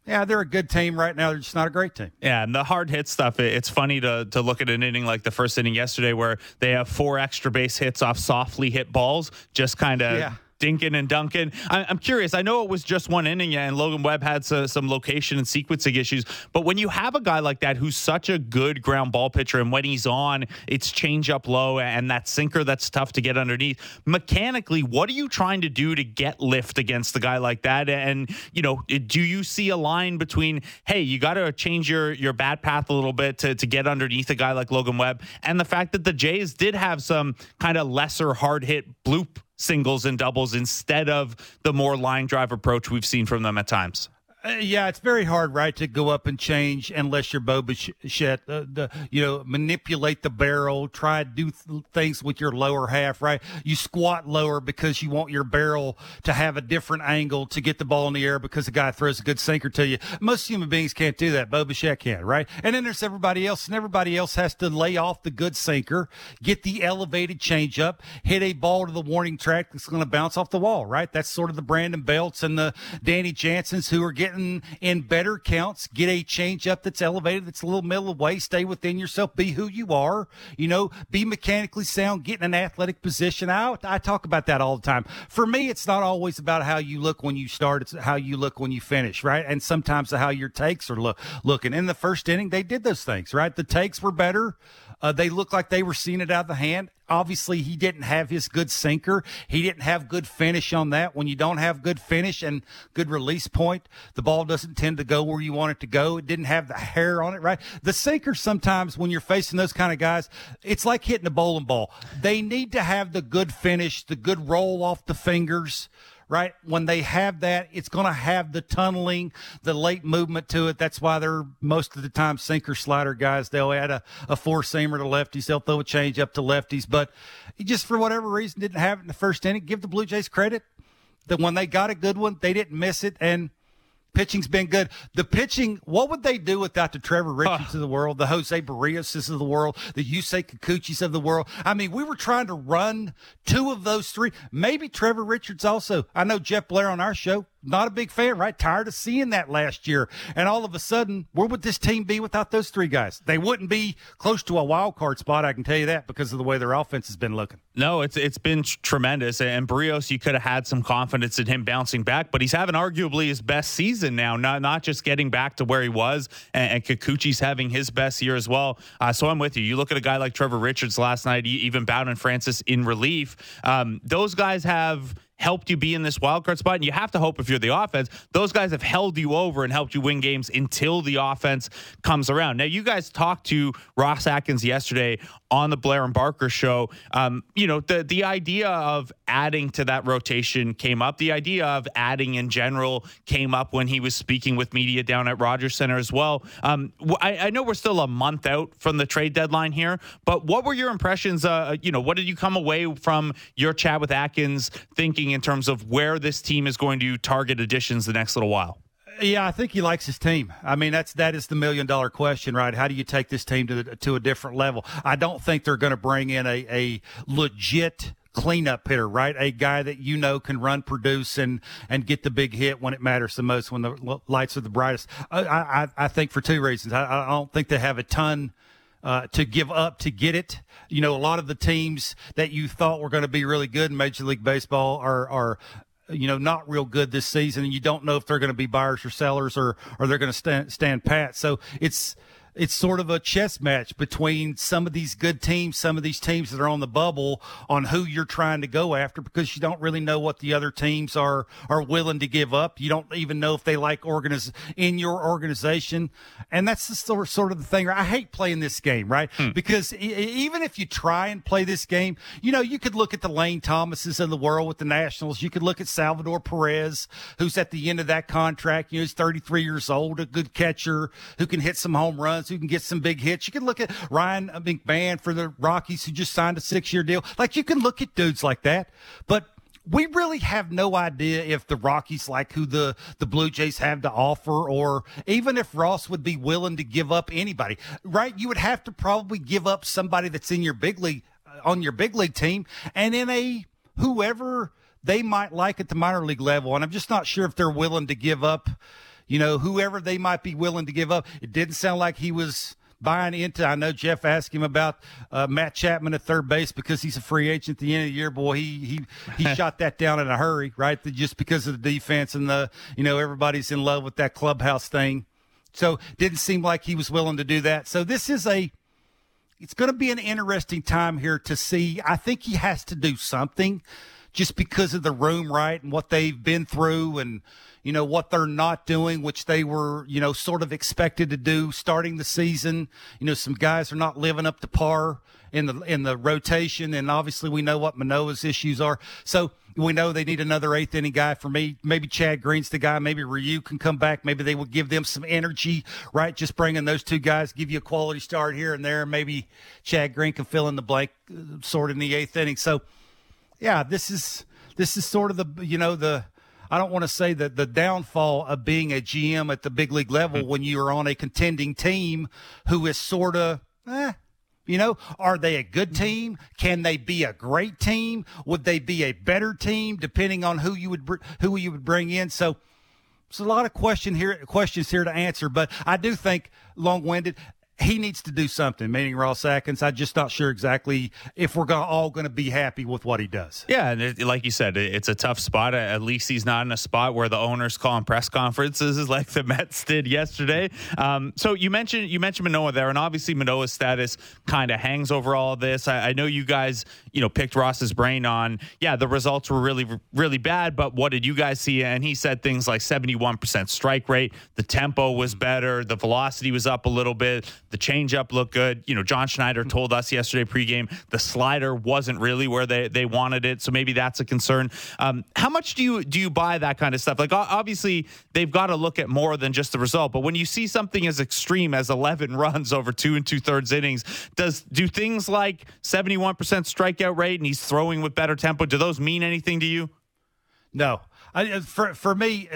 yeah, they're a good team right now. They're just not a great team. Yeah, and the hard hit stuff, it's funny to to look at an inning like the first inning yesterday where they have four extra base hits off softly hit balls, just kind of Yeah. Dinking and dunking. I, I'm curious. I know it was just one inning, and Logan Webb had so, some location and sequencing issues. But when you have a guy like that who's such a good ground ball pitcher, and when he's on, it's change up low and that sinker that's tough to get underneath. Mechanically, what are you trying to do to get lift against a guy like that? And you know, do you see a line between hey, you got to change your your bat path a little bit to to get underneath a guy like Logan Webb, and the fact that the Jays did have some kind of lesser hard hit bloop singles and doubles instead of the more line drive approach we've seen from them at times. Uh, yeah, it's very hard, right, to go up and change unless you're Bo. Uh, the you know manipulate the barrel, try to do th- things with your lower half, right? You squat lower because you want your barrel to have a different angle to get the ball in the air because the guy throws a good sinker to you. Most human beings can't do that. Bo Bichette can, right? And then there's everybody else, and everybody else has to lay off the good sinker, get the elevated changeup, hit a ball to the warning track that's going to bounce off the wall, right? That's sort of the Brandon Belts and the Danny Jansens who are getting in better counts, get a change up that's elevated, that's a little middle of the way, stay within yourself, be who you are, you know, be mechanically sound, get in an athletic position. I, I talk about that all the time. For me, it's not always about how you look when you start, it's how you look when you finish, right? And sometimes how your takes are look, looking. In the first inning, they did those things, right? The takes were better. Uh, they looked like they were seeing it out of the hand. Obviously, he didn't have his good sinker. He didn't have good finish on that. When you don't have good finish and good release point, the ball doesn't tend to go where you want it to go. It didn't have the hair on it, right? The sinker sometimes when you're facing those kind of guys, it's like hitting a bowling ball. They need to have the good finish, the good roll off the fingers right? When they have that, it's going to have the tunneling, the late movement to it. That's why they're most of the time sinker slider guys. They'll add a, a four seamer to lefties. They'll throw a change up to lefties, but just for whatever reason didn't have it in the first inning. Give the Blue Jays credit that when they got a good one, they didn't miss it. And Pitching's been good. The pitching, what would they do without the Trevor Richards of the world, the Jose Berríoses of the world, the Yusei Kikuchis of the world? I mean, we were trying to run two of those three. Maybe Trevor Richards also. I know Jeff Blair on our show not a big fan, right? Tired of seeing that last year. And all of a sudden, where would this team be without those three guys? They wouldn't be close to a wild card spot, I can tell you that, because of the way their offense has been looking. No, it's it's been tremendous. And Berríos, you could have had some confidence in him bouncing back, but he's having arguably his best season now, not not just getting back to where he was, and, and Kikuchi's having his best year as well. Uh, so I'm with you. You look at a guy like Trevor Richards last night, even Bowden Francis in relief. Um, those guys have helped you be in this wild card spot. And you have to hope if you're the offense, those guys have held you over and helped you win games until the offense comes around. Now, you guys talked to Ross Atkins yesterday on the Blair and Barker show. Um, you know, the the idea of adding to that rotation came up. The idea of adding in general came up when he was speaking with media down at Rogers Center as well. Um, I, I, know we're still a month out from the trade deadline here, but what were your impressions? Uh, you know, what did you come away from your chat with Atkins thinking in terms of where this team is going to target additions the next little while? Yeah, I think he likes his team. I mean, that's that is the million dollar question, right? How do you take this team to to a different level? I don't think they're going to bring in a, a legit cleanup hitter, right? A guy that you know can run, produce, and and get the big hit when it matters the most, when the lights are the brightest. I I, I think for two reasons. I, I don't think they have a ton. Uh, to give up to get it. You know, a lot of the teams that you thought were going to be really good in Major League Baseball are are you know, not real good this season, and you don't know if they're going to be buyers or sellers or or they're going to stand stand pat. So it's it's sort of a chess match between some of these good teams, some of these teams that are on the bubble on who you're trying to go after because you don't really know what the other teams are are willing to give up. You don't even know if they like organiz in your organization, and that's the sort sort of the thing. I hate playing this game, right? Hmm. Because even if you try and play this game, you know you could look at the Lane Thomases of the world with the Nationals. You could look at Salvador Perez, who's at the end of that contract. You know, he's 33 years old, a good catcher who can hit some home runs who can get some big hits. You can look at Ryan McMahon for the Rockies who just signed a six year deal. Like you can look at dudes like that, but we really have no idea if the Rockies like who the, the Blue Jays have to offer, or even if Ross would be willing to give up anybody, right? You would have to probably give up somebody that's in your big league, uh, on your big league team and in a whoever they might like at the minor league level. And I'm just not sure if they're willing to give up you know, whoever they might be willing to give up. It didn't sound like he was buying into. I know Jeff asked him about uh, Matt Chapman at third base because he's a free agent at the end of the year. Boy, he he he shot that down in a hurry, right? Just because of the defense and the you know everybody's in love with that clubhouse thing. So didn't seem like he was willing to do that. So this is a it's going to be an interesting time here to see. I think he has to do something just because of the room, right, and what they've been through and you know, what they're not doing, which they were, you know, sort of expected to do starting the season. You know, some guys are not living up to par in the in the rotation, and obviously we know what Manoah's issues are. So we know they need another eighth inning guy for me. Maybe Chad Green's the guy. Maybe Ryu can come back. Maybe they will give them some energy, right? Just bringing those two guys, give you a quality start here and there. Maybe Chad Green can fill in the blank, uh, sort in the eighth inning. So, yeah, this is this is sort of the you know the I don't want to say that the downfall of being a GM at the big league level mm-hmm. when you are on a contending team who is sort of, eh, you know, are they a good mm-hmm. team? Can they be a great team? Would they be a better team depending on who you would who you would bring in? So, there's a lot of question here questions here to answer, but I do think long winded he needs to do something, meaning Ross Atkins. I'm just not sure exactly if we're gonna, all going to be happy with what he does. Yeah, and it, like you said, it, it's a tough spot. At least he's not in a spot where the owners call him press conferences, like the Mets did yesterday. Um, so you mentioned you mentioned Manoah there, and obviously Manoah's status kind of hangs over all this. I, I, know you guys, you know, picked Ross's brain on. Yeah, the results were really really bad, but what did you guys see? And he said things like 71% strike rate, the tempo was better, the velocity was up a little bit The changeup looked good. You know, John Schneider told us yesterday pregame the slider wasn't really where they, they wanted it, so maybe that's a concern. Um, how much do you do you buy that kind of stuff? Like obviously they've got to look at more than just the result, but when you see something as extreme as 11 runs over two and two thirds innings, does do things like 71% strikeout rate and he's throwing with better tempo? Do those mean anything to you? No, I, for for me,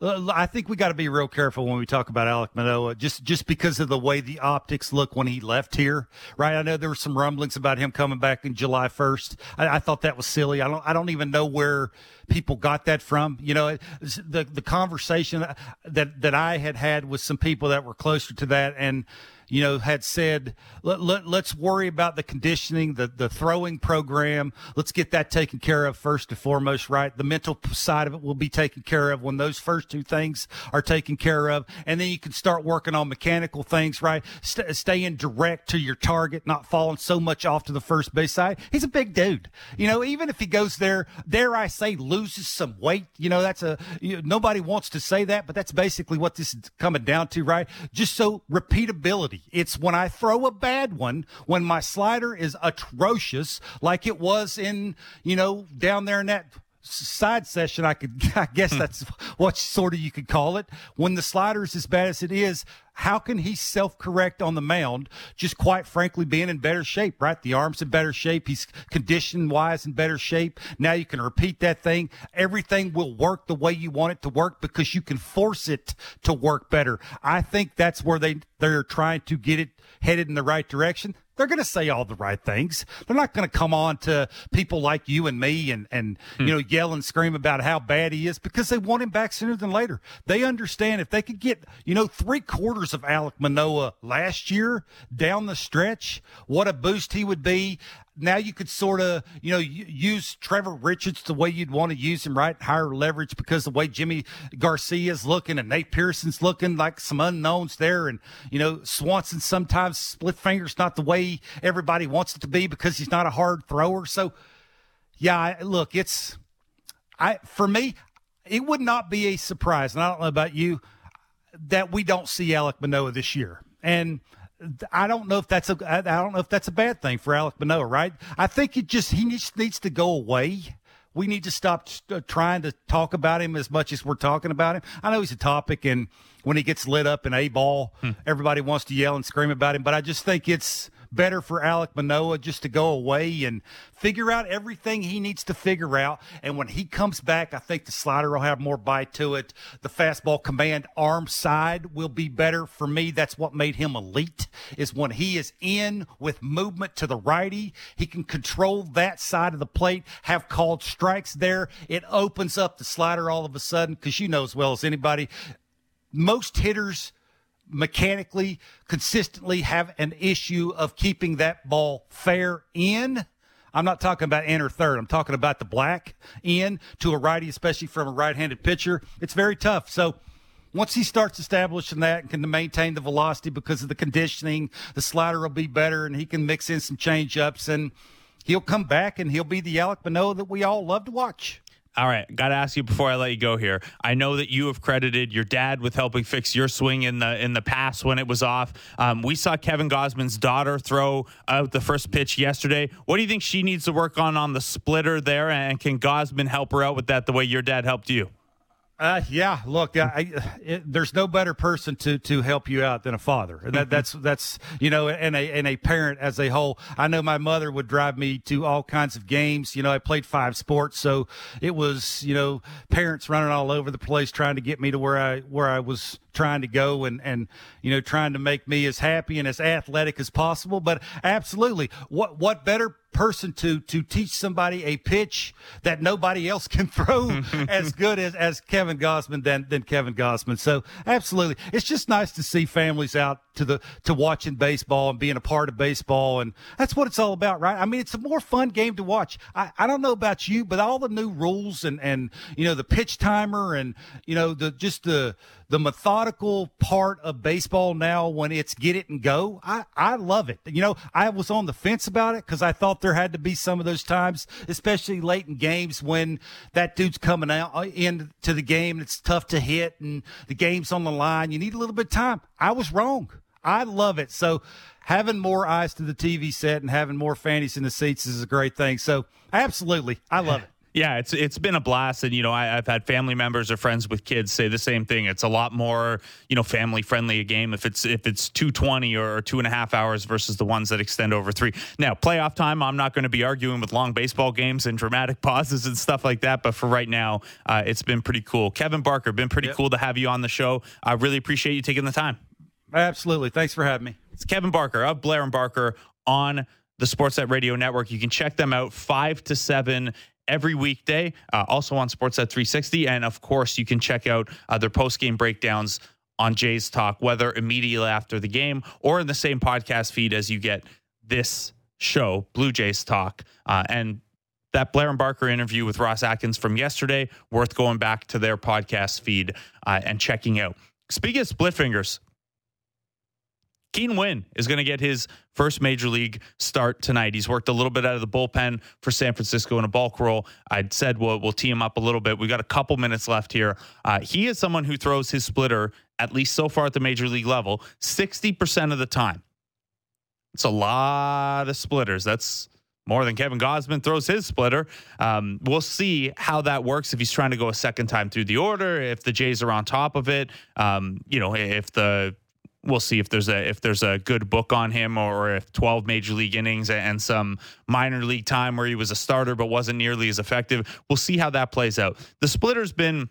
I think we got to be real careful when we talk about Alek Manoah, just just because of the way the optics look when he left here, right? I know there were some rumblings about him coming back in July first. I, I, thought that was silly. I don't I don't even know where people got that from. You know, the the conversation that that I had had with some people that were closer to that, and you know, had said, let, let, let's worry about the conditioning, the, the throwing program. Let's get that taken care of first and foremost, right? The mental side of it will be taken care of when those first two things are taken care of. And then you can start working on mechanical things, right? St- staying direct to your target, not falling so much off to the first base side. He's a big dude. You know, even if he goes there, dare I say, loses some weight, you know, that's a, you nobody wants to say that, but that's basically what this is coming down to, right? Just so repeatability it's when I throw a bad one, when my slider is atrocious, like it was in, you know, down there in that side session, I could, I guess hmm. that's what sort of you could call it. When the slider is as bad as it is, how can he self correct on the mound? Just quite frankly, being in better shape, right? The arm's in better shape. He's condition wise in better shape. Now you can repeat that thing. Everything will work the way you want it to work because you can force it to work better. I think that's where they, they're trying to get it headed in the right direction they're going to say all the right things. They're not going to come on to people like you and me and, and, hmm. you know, yell and scream about how bad he is because they want him back sooner than later. They understand if they could get, you know, three quarters of Alek Manoah last year down the stretch, what a boost he would be now you could sort of, you know, use Trevor Richards the way you'd want to use him, right? Higher leverage because the way Yimi Garcia's looking and Nate Pearson's looking like some unknowns there. And, you know, Swanson sometimes split fingers, not the way everybody wants it to be because he's not a hard thrower. So, yeah, look, it's, I, for me, it would not be a surprise. And I don't know about you that we don't see Alek Manoah this year. And, I don't know if that's a I don't know if that's a bad thing for Alek Manoah, right? I think it just he needs, needs to go away. We need to stop uh, trying to talk about him as much as we're talking about him. I know he's a topic, and when he gets lit up in a ball, hmm. everybody wants to yell and scream about him. But I just think it's better for Alek Manoah just to go away and figure out everything he needs to figure out. And when he comes back, I think the slider will have more bite to it. The fastball command arm side will be better for me. That's what made him elite is when he is in with movement to the righty. He can control that side of the plate, have called strikes there. It opens up the slider all of a sudden because you know as well as anybody, most hitters mechanically, consistently have an issue of keeping that ball fair in. I'm not talking about inner third. I'm talking about the black in to a righty, especially from a right-handed pitcher. It's very tough. So once he starts establishing that and can maintain the velocity because of the conditioning, the slider will be better and he can mix in some change ups and he'll come back and he'll be the Alek Manoah that we all love to watch. All right, got to ask you before I let you go here. I know that you have credited your dad with helping fix your swing in the in the past when it was off. Um, we saw Kevin Gausman's daughter throw out the first pitch yesterday. What do you think she needs to work on on the splitter there? And can Gosman help her out with that the way your dad helped you? Uh, yeah. Look, I, it, there's no better person to to help you out than a father. That mm-hmm. that's that's you know, and a and a parent as a whole. I know my mother would drive me to all kinds of games. You know, I played five sports, so it was you know parents running all over the place trying to get me to where I where I was trying to go and and you know trying to make me as happy and as athletic as possible. But absolutely, what what better person to to teach somebody a pitch that nobody else can throw as good as as Kevin Gausman than than Kevin Gausman. So absolutely, it's just nice to see families out to the to watching baseball and being a part of baseball, and that's what it's all about, right? I mean, it's a more fun game to watch. I, I don't know about you, but all the new rules and and you know the pitch timer and you know the just the the methodical part of baseball now when it's get it and go. I, I love it. You know, I was on the fence about it because I thought there had to be some of those times, especially late in games when that dude's coming out uh, into the game and it's tough to hit and the game's on the line. You need a little bit of time. I was wrong. I love it. So having more eyes to the TV set and having more fannies in the seats is a great thing. So absolutely, I love it. Yeah, it's it's been a blast, and you know I, have had family members or friends with kids say the same thing. It's a lot more you know family friendly a game if it's if it's two twenty or two and a half hours versus the ones that extend over three. Now playoff time, I'm not going to be arguing with long baseball games and dramatic pauses and stuff like that. But for right now, uh, it's been pretty cool. Kevin Barker, been pretty yep. cool to have you on the show. I really appreciate you taking the time. Absolutely, thanks for having me. It's Kevin Barker of Blair and Barker on the Sportsnet Radio Network. You can check them out five to seven every weekday, uh, also on Sportsnet 360. And of course, you can check out uh, their post game breakdowns on Jays Talk, whether immediately after the game or in the same podcast feed as you get this show, Blue Jays Talk. Uh, and that Blair and Barker interview with Ross Atkins from yesterday, worth going back to their podcast feed uh, and checking out. Speaking of split fingers, Keaton Winn is going to get his first major league start tonight. He's worked a little bit out of the bullpen for San Francisco in a bulk role. I'd said we'll, we'll tee him up a little bit. We've got a couple minutes left here. Uh, he is someone who throws his splitter, at least so far at the major league level, 60% of the time. It's a lot of splitters. That's more than Kevin Gausman throws his splitter. Um, we'll see how that works if he's trying to go a second time through the order, if the Jays are on top of it. Um, you know, if the we'll see if there's a if there's a good book on him or if 12 major league innings and some minor league time where he was a starter but wasn't nearly as effective. We'll see how that plays out. The splitter's been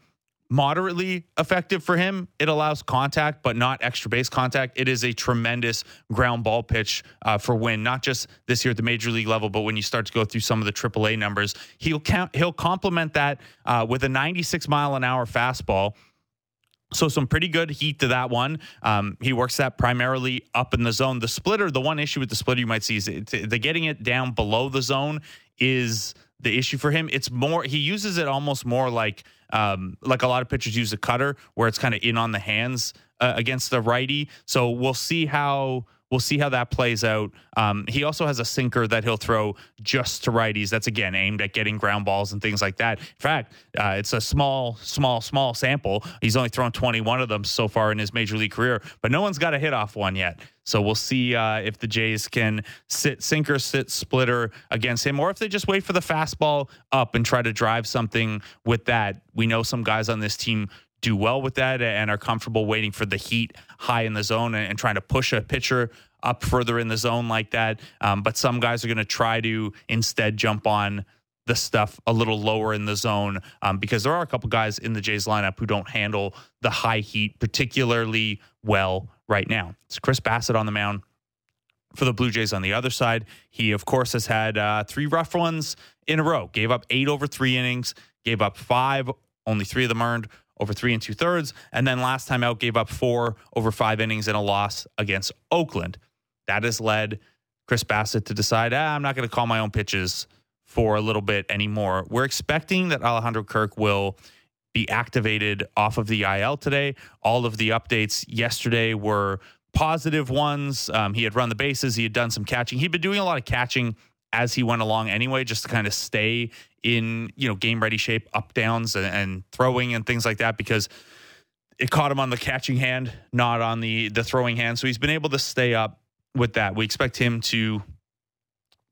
moderately effective for him. It allows contact, but not extra base contact. It is a tremendous ground ball pitch uh, for Winn, not just this year at the major league level, but when you start to go through some of the AAA numbers, he'll count, he'll complement that uh, with a 96 mile an hour fastball so some pretty good heat to that one. Um, he works that primarily up in the zone. The splitter, the one issue with the splitter you might see is it, the getting it down below the zone is the issue for him. It's more he uses it almost more like um, like a lot of pitchers use a cutter where it's kind of in on the hands uh, against the righty. So we'll see how We'll see how that plays out. Um, he also has a sinker that he'll throw just to righties. That's again aimed at getting ground balls and things like that. In fact, uh, it's a small, small, small sample. He's only thrown 21 of them so far in his major league career, but no one's got a hit off one yet. So we'll see uh, if the Jays can sit sinker, sit splitter against him, or if they just wait for the fastball up and try to drive something with that. We know some guys on this team do well with that and are comfortable waiting for the heat high in the zone and, and trying to push a pitcher up further in the zone like that. Um, but some guys are going to try to instead jump on the stuff a little lower in the zone um, because there are a couple guys in the Jays lineup who don't handle the high heat particularly well right now. It's Chris Bassitt on the mound for the Blue Jays on the other side. He, of course, has had uh, three rough ones in a row. Gave up eight over three innings, gave up five, only three of them earned over three and two thirds. And then last time out, gave up four over five innings in a loss against Oakland. That has led Chris Bassitt to decide, ah, I'm not going to call my own pitches for a little bit anymore. We're expecting that Alejandro Kirk will be activated off of the IL today. All of the updates yesterday were positive ones. Um, he had run the bases, he had done some catching. He'd been doing a lot of catching as he went along anyway, just to kind of stay in you know game ready shape, up downs and, and throwing and things like that because it caught him on the catching hand, not on the the throwing hand. So he's been able to stay up with that. We expect him to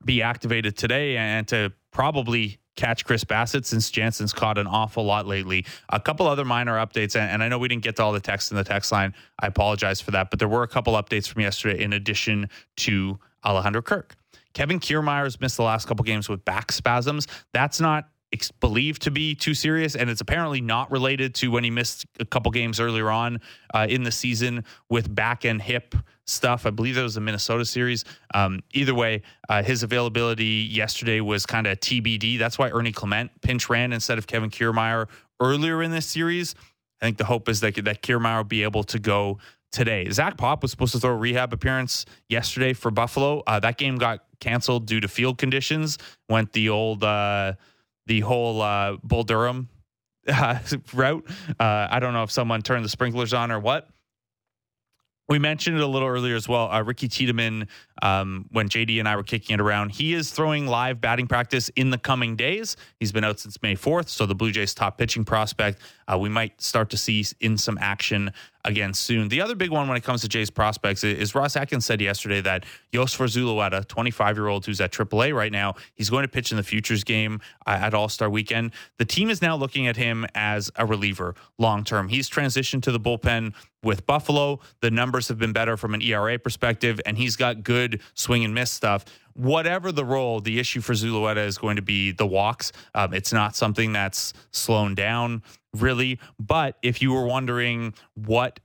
be activated today and to probably catch Chris Bassitt since Jansen's caught an awful lot lately. A couple other minor updates, and I know we didn't get to all the text in the text line. I apologize for that, but there were a couple updates from yesterday in addition to Alejandro Kirk. Kevin Kiermaier's missed the last couple games with back spasms. That's not believed to be too serious, and it's apparently not related to when he missed a couple games earlier on uh, in the season with back and hip stuff. I believe that was the Minnesota series. Um, either way, uh, his availability yesterday was kind of TBD. That's why Ernie Clement pinch ran instead of Kevin Kiermaier earlier in this series. I think the hope is that that Kiermaier will be able to go today. Zach Pop was supposed to throw a rehab appearance yesterday for Buffalo. Uh, that game got canceled due to field conditions. Went the old, uh, the whole uh, Bull Durham uh, route. Uh, I don't know if someone turned the sprinklers on or what. We mentioned it a little earlier as well. Uh, Ricky Tiedemann, um, when JD and I were kicking it around, he is throwing live batting practice in the coming days. He's been out since May 4th, so the Blue Jays' top pitching prospect uh, we might start to see in some action again soon. The other big one when it comes to Jays prospects is Ross Atkins said yesterday that Yosver Zulueta, 25 year old who's at AAA right now, he's going to pitch in the futures game uh, at All Star Weekend. The team is now looking at him as a reliever long term. He's transitioned to the bullpen with Buffalo. The numbers have been better from an ERA perspective, and he's got good swing and miss stuff. Whatever the role, the issue for Zulueta is going to be the walks. Um, it's not something that's slowed down really. But if you were wondering what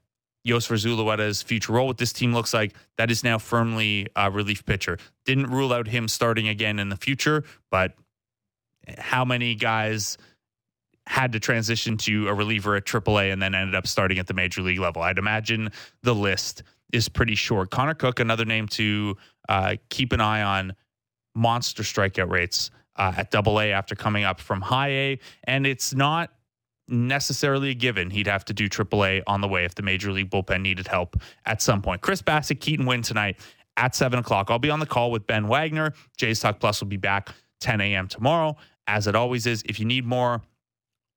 Yosver Zulueta's future role with this team looks like, that is now firmly a relief pitcher. Didn't rule out him starting again in the future, but how many guys had to transition to a reliever at AAA and then ended up starting at the major league level? I'd imagine the list is pretty short. Connor Cooke, another name to uh, keep an eye on, monster strikeout rates uh, at Double A after coming up from High A, and it's not necessarily a given. He'd have to do AAA on the way if the major league bullpen needed help at some point. Chris Bassitt, Keaton Winn tonight at seven o'clock. I'll be on the call with Ben Wagner. Jays Talk Plus will be back 10 a.m. tomorrow, as it always is. If you need more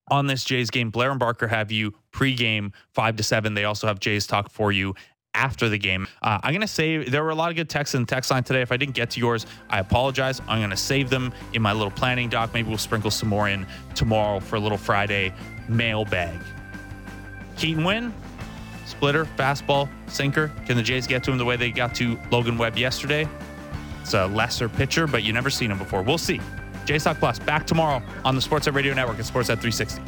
on this Jays game, Blair and Barker have you pregame five to seven. They also have Jays Talk for you after the game. Uh, I'm going to say there were a lot of good texts in the text line today. If I didn't get to yours, I apologize. I'm going to save them in my little planning doc. Maybe we'll sprinkle some more in tomorrow for a little Friday mailbag. Keaton Winn, splitter, fastball, sinker. Can the Jays get to him the way they got to Logan Webb yesterday? It's a lesser pitcher, but you never seen him before. We'll see. J Talk Plus back tomorrow on the Sportsnet Radio Network at Sportsnet 360.